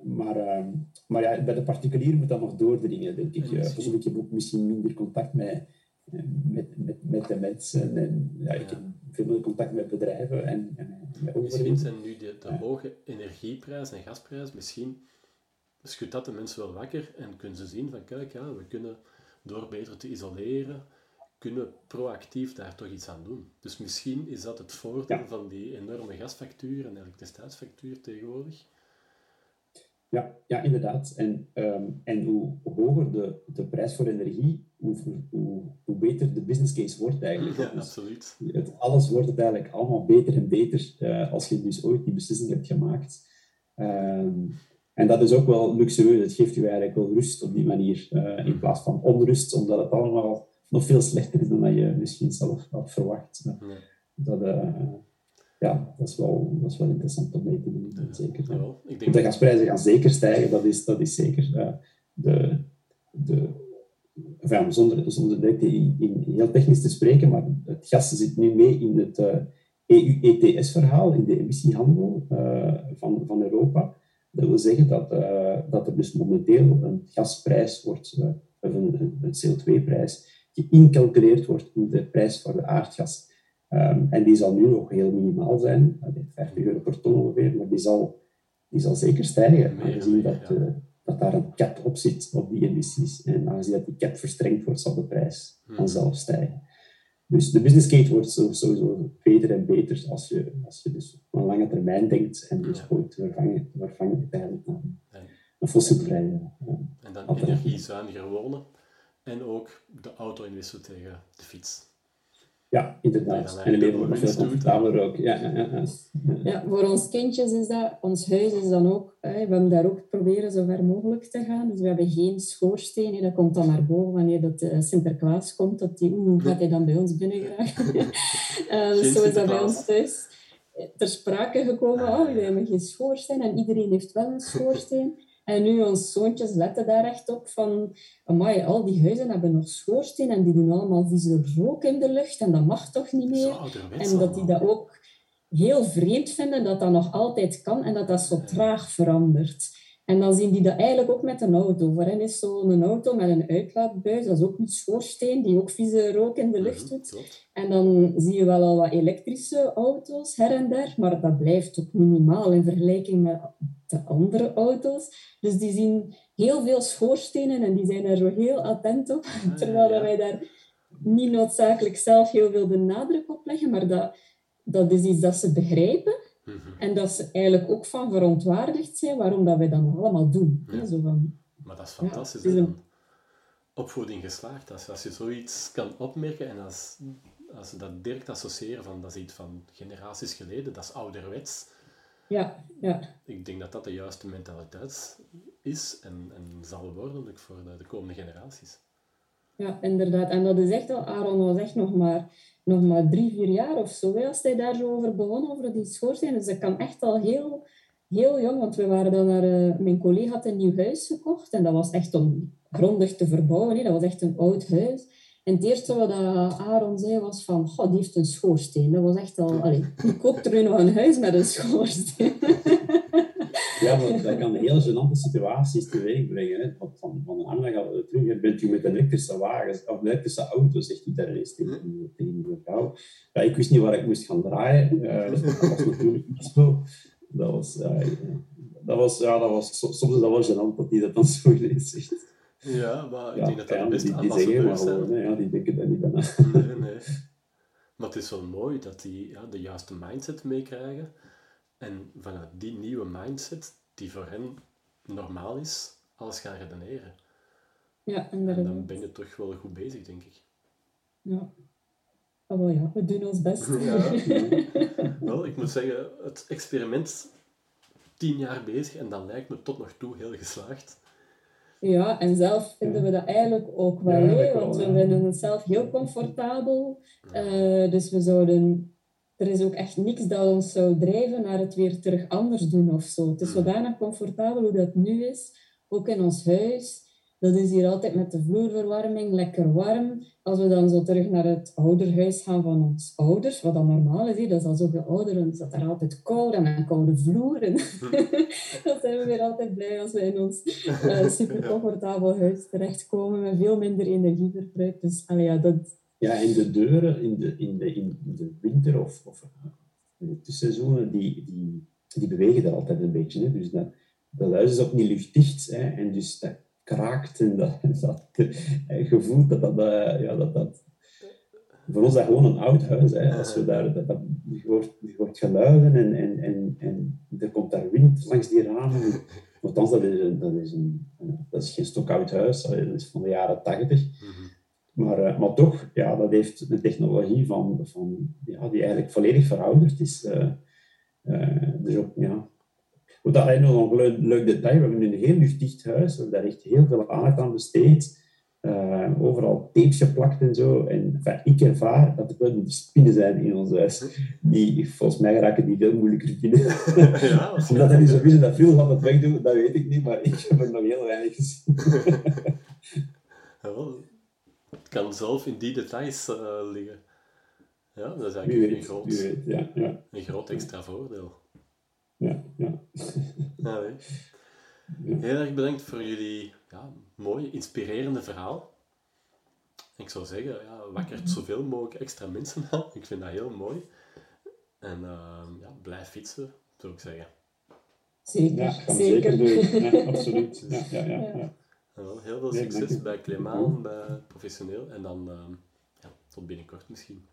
Maar ehm, maar ja, bij de particulier moet dat nog doordringen, denk ik. Uh, ik heb ook misschien minder contact met, met, met, met de mensen. En, ja, ik heb veel meer contact met bedrijven en, en met Misschien zijn nu de, de hoge energieprijs en gasprijs misschien schudt dat de mensen wel wakker en kunnen ze zien van kijk, ja, we kunnen door beter te isoleren, kunnen proactief daar toch iets aan doen. Dus misschien is dat het voordeel van die enorme gasfactuur en elektriciteitsfactuur tegenwoordig. Ja, ja inderdaad. En, ehm, en hoe hoger de, de prijs voor energie, hoe, hoe, hoe beter de business case wordt eigenlijk. Ja, absoluut. Het, alles wordt het eigenlijk allemaal beter en beter uh, als je dus ooit die beslissing hebt gemaakt. Um, en dat is ook wel luxueus. Het geeft je eigenlijk wel rust op die manier. Uh, in plaats van onrust, omdat het allemaal nog veel slechter is dan dat je misschien zelf had verwacht. Dat, uh, ja, dat, is wel, dat is wel interessant om mee te doen. Zeker. Ja, ik denk de gasprijzen gaan zeker stijgen, dat is, dat is zeker. Uh, de, de, enfin, zonder, zonder direct in, in, heel technisch te spreken, maar het gas zit nu mee in het EU-ETS-verhaal, in de emissiehandel van, van Europa. Dat wil zeggen dat, dat er dus momenteel een gasprijs wordt, of een, een CO2-prijs, geïncalculeerd wordt in de prijs voor de aardgas. Um, en die zal nu nog heel minimaal zijn, 50 euro per ton ongeveer, maar die zal, die zal zeker stijgen, aangezien dat, uh, dat daar een cap op zit op die emissies. En aangezien dat die cap verstrengd wordt, zal de prijs hmm. vanzelf stijgen. Dus de business case wordt sowieso beter en beter als je, als je dus op een lange termijn denkt en dus gooit te vervangen, te vervangen eigenlijk naar een fossielvrije uh, En dan energiezuiniger wonen en ook de auto inwisselen tegen de fiets. Ja, inderdaad. En leven wordt veel comfortabeler ook. Ja, ja, ja, ja, voor ons kindjes is dat, ons huis is dan ook, hè, we hebben daar ook proberen zo ver mogelijk te gaan. Dus we hebben geen schoorsteen. Hè, dat komt dan naar boven wanneer dat uh, Sinterklaas komt. Dat die, hoe gaat hij dan bij ons binnen geraken? uh, dus zo is dat bij ons thuis ter sprake gekomen. Oh, we hebben geen schoorsteen en iedereen heeft wel een schoorsteen. En nu, onze zoontjes letten daar echt op van... Amai, al die huizen hebben nog schoorsteen en die doen allemaal vieze rook in de lucht en dat mag toch niet meer. En dat die dat ook heel vreemd vinden dat dat nog altijd kan en dat dat zo traag verandert. En dan zien die dat eigenlijk ook met een auto. Voor hen is zo'n auto met een uitlaatbuis, dat is ook een schoorsteen, die ook vieze rook in de lucht mhm, doet. En dan zie je wel al wat elektrische auto's her en der, maar dat blijft ook minimaal in vergelijking met de andere auto's. Dus die zien heel veel schoorstenen en die zijn daar zo heel attent op. Ah, terwijl wij daar niet noodzakelijk zelf heel veel de nadruk op leggen, maar dat, dat is iets dat ze begrijpen. Mhm. En dat ze eigenlijk ook van verontwaardigd zijn waarom dat wij dat allemaal doen. Zo van, maar dat is fantastisch. Ja, is Opvoeding geslaagd. Als, als je zoiets kan opmerken en als, als ze dat direct associëren van dat is iets van generaties geleden, dat is ouderwets. Ja, ja. Ik denk dat dat de juiste mentaliteit is en, en zal worden voor de, de komende generaties. Ja, inderdaad. En dat is echt al, Aaron was echt nog maar nog maar drie, vier jaar of zo, als hij daar zo over begon, over die schoorsteen. Dus dat kan echt al heel, heel jong, want we waren dan naar... Uh, mijn collega had een nieuw huis gekocht en dat was echt om grondig te verbouwen. Hè. Dat was echt een oud huis. En het eerste wat Aaron zei was van, god, die heeft een schoorsteen. Dat was echt al... Allee, wie koopt er nu nog een huis met een schoorsteen? Ja, maar dat kan heel gênante situaties teweeg brengen. Hè. Van, van een aanleg al terug. Bent u met een elektrische wagen of elektrische auto, zegt daar eens tegen, tegen die vrouw. Ja, ik wist niet waar ik moest gaan draaien. Uh, dat was natuurlijk niet zo. Dat was, uh, dat was, ja, dat was, soms is dat wel gênant dat hij dat dan zo ineens zegt. Ja, maar ik denk dat dat ja, die, die zeggen maar gewoon, ja, die denken dat niet aan. Nee, nee. Maar het is wel mooi dat die ja, de juiste mindset meekrijgen. En vanuit die nieuwe mindset, die voor hen normaal is, alles gaan redeneren. Ja, en dan ben je toch wel goed bezig, denk ik. Ja. Oh ja, we doen ons best. Ja. wel, ik moet zeggen, het experiment tien jaar bezig en dat lijkt me tot nog toe heel geslaagd. Ja, en zelf vinden we dat eigenlijk ook wel, ja, want we vinden het zelf heel comfortabel. Uh, dus we zouden... Er is ook echt niks dat ons zou drijven naar het weer terug anders doen of zo. Het is zodanig comfortabel hoe dat nu is, ook in ons huis. Dat is hier altijd met de vloerverwarming lekker warm. Als we dan zo terug naar het ouderhuis gaan van ons ouders, wat dan normaal is, dat is al zoveel ouder, dan is dat er altijd koud en een koude vloeren. dan zijn we weer altijd blij als we in ons uh, super comfortabel huis terechtkomen met veel minder energieverbruik. Dus allee, ja, dat... Ja, en de deuren in de, in de, in de winter of, of in de tussenseizoenen, die, die, die bewegen er altijd een beetje. Hè. Dus dat, de luis is ook niet luchtdicht. Hè. En dus dat kraakt en dat, dat gevoel dat dat, eh, ja, dat, dat voor ons is dat gewoon een oud huis. Hè. Als we daar, dat, dat, je, hoort, geluiden en, en, en, en er komt daar wind langs die ramen. Althans, dat is, dat, is een, dat is geen stokoud huis, dat is van de jaren tachtig. Mhm. Maar, uh, maar toch, ja, dat heeft de technologie van, van, ja, die eigenlijk volledig verouderd is. Uh, uh, dus ook, ja, wat dat nog een leuk, leuk detail, we hebben nu een heel luchtdicht huis, we hebben daar echt heel veel aandacht aan besteed. Uh, overal tapes geplakt en zo. En enfin, ik ervaar dat er wel spinnen zijn in ons huis. Die, volgens mij raken die veel moeilijker binnen. Ja, Omdat hij niet zo vies dat veel van het wegdoen, dat weet ik niet, maar ik heb er nog heel weinig gezien. Kan zelf in die details uh, liggen. Ja, dat is eigenlijk een, groot, ja, ja. een groot extra voordeel ja, ja. Heel erg bedankt voor jullie ja, mooie, inspirerende verhaal. Ik zou zeggen, ja, wakkert zoveel mogelijk extra mensen aan. Ik vind dat heel mooi. En uh, ja, blijf fietsen, zou ik zeggen. Zeker, ja, zeker, doen. Ja, absoluut. Ja, ja, ja, ja. heel veel succes bij Clément, bij Professioneel. En dan uh, ja, tot binnenkort misschien.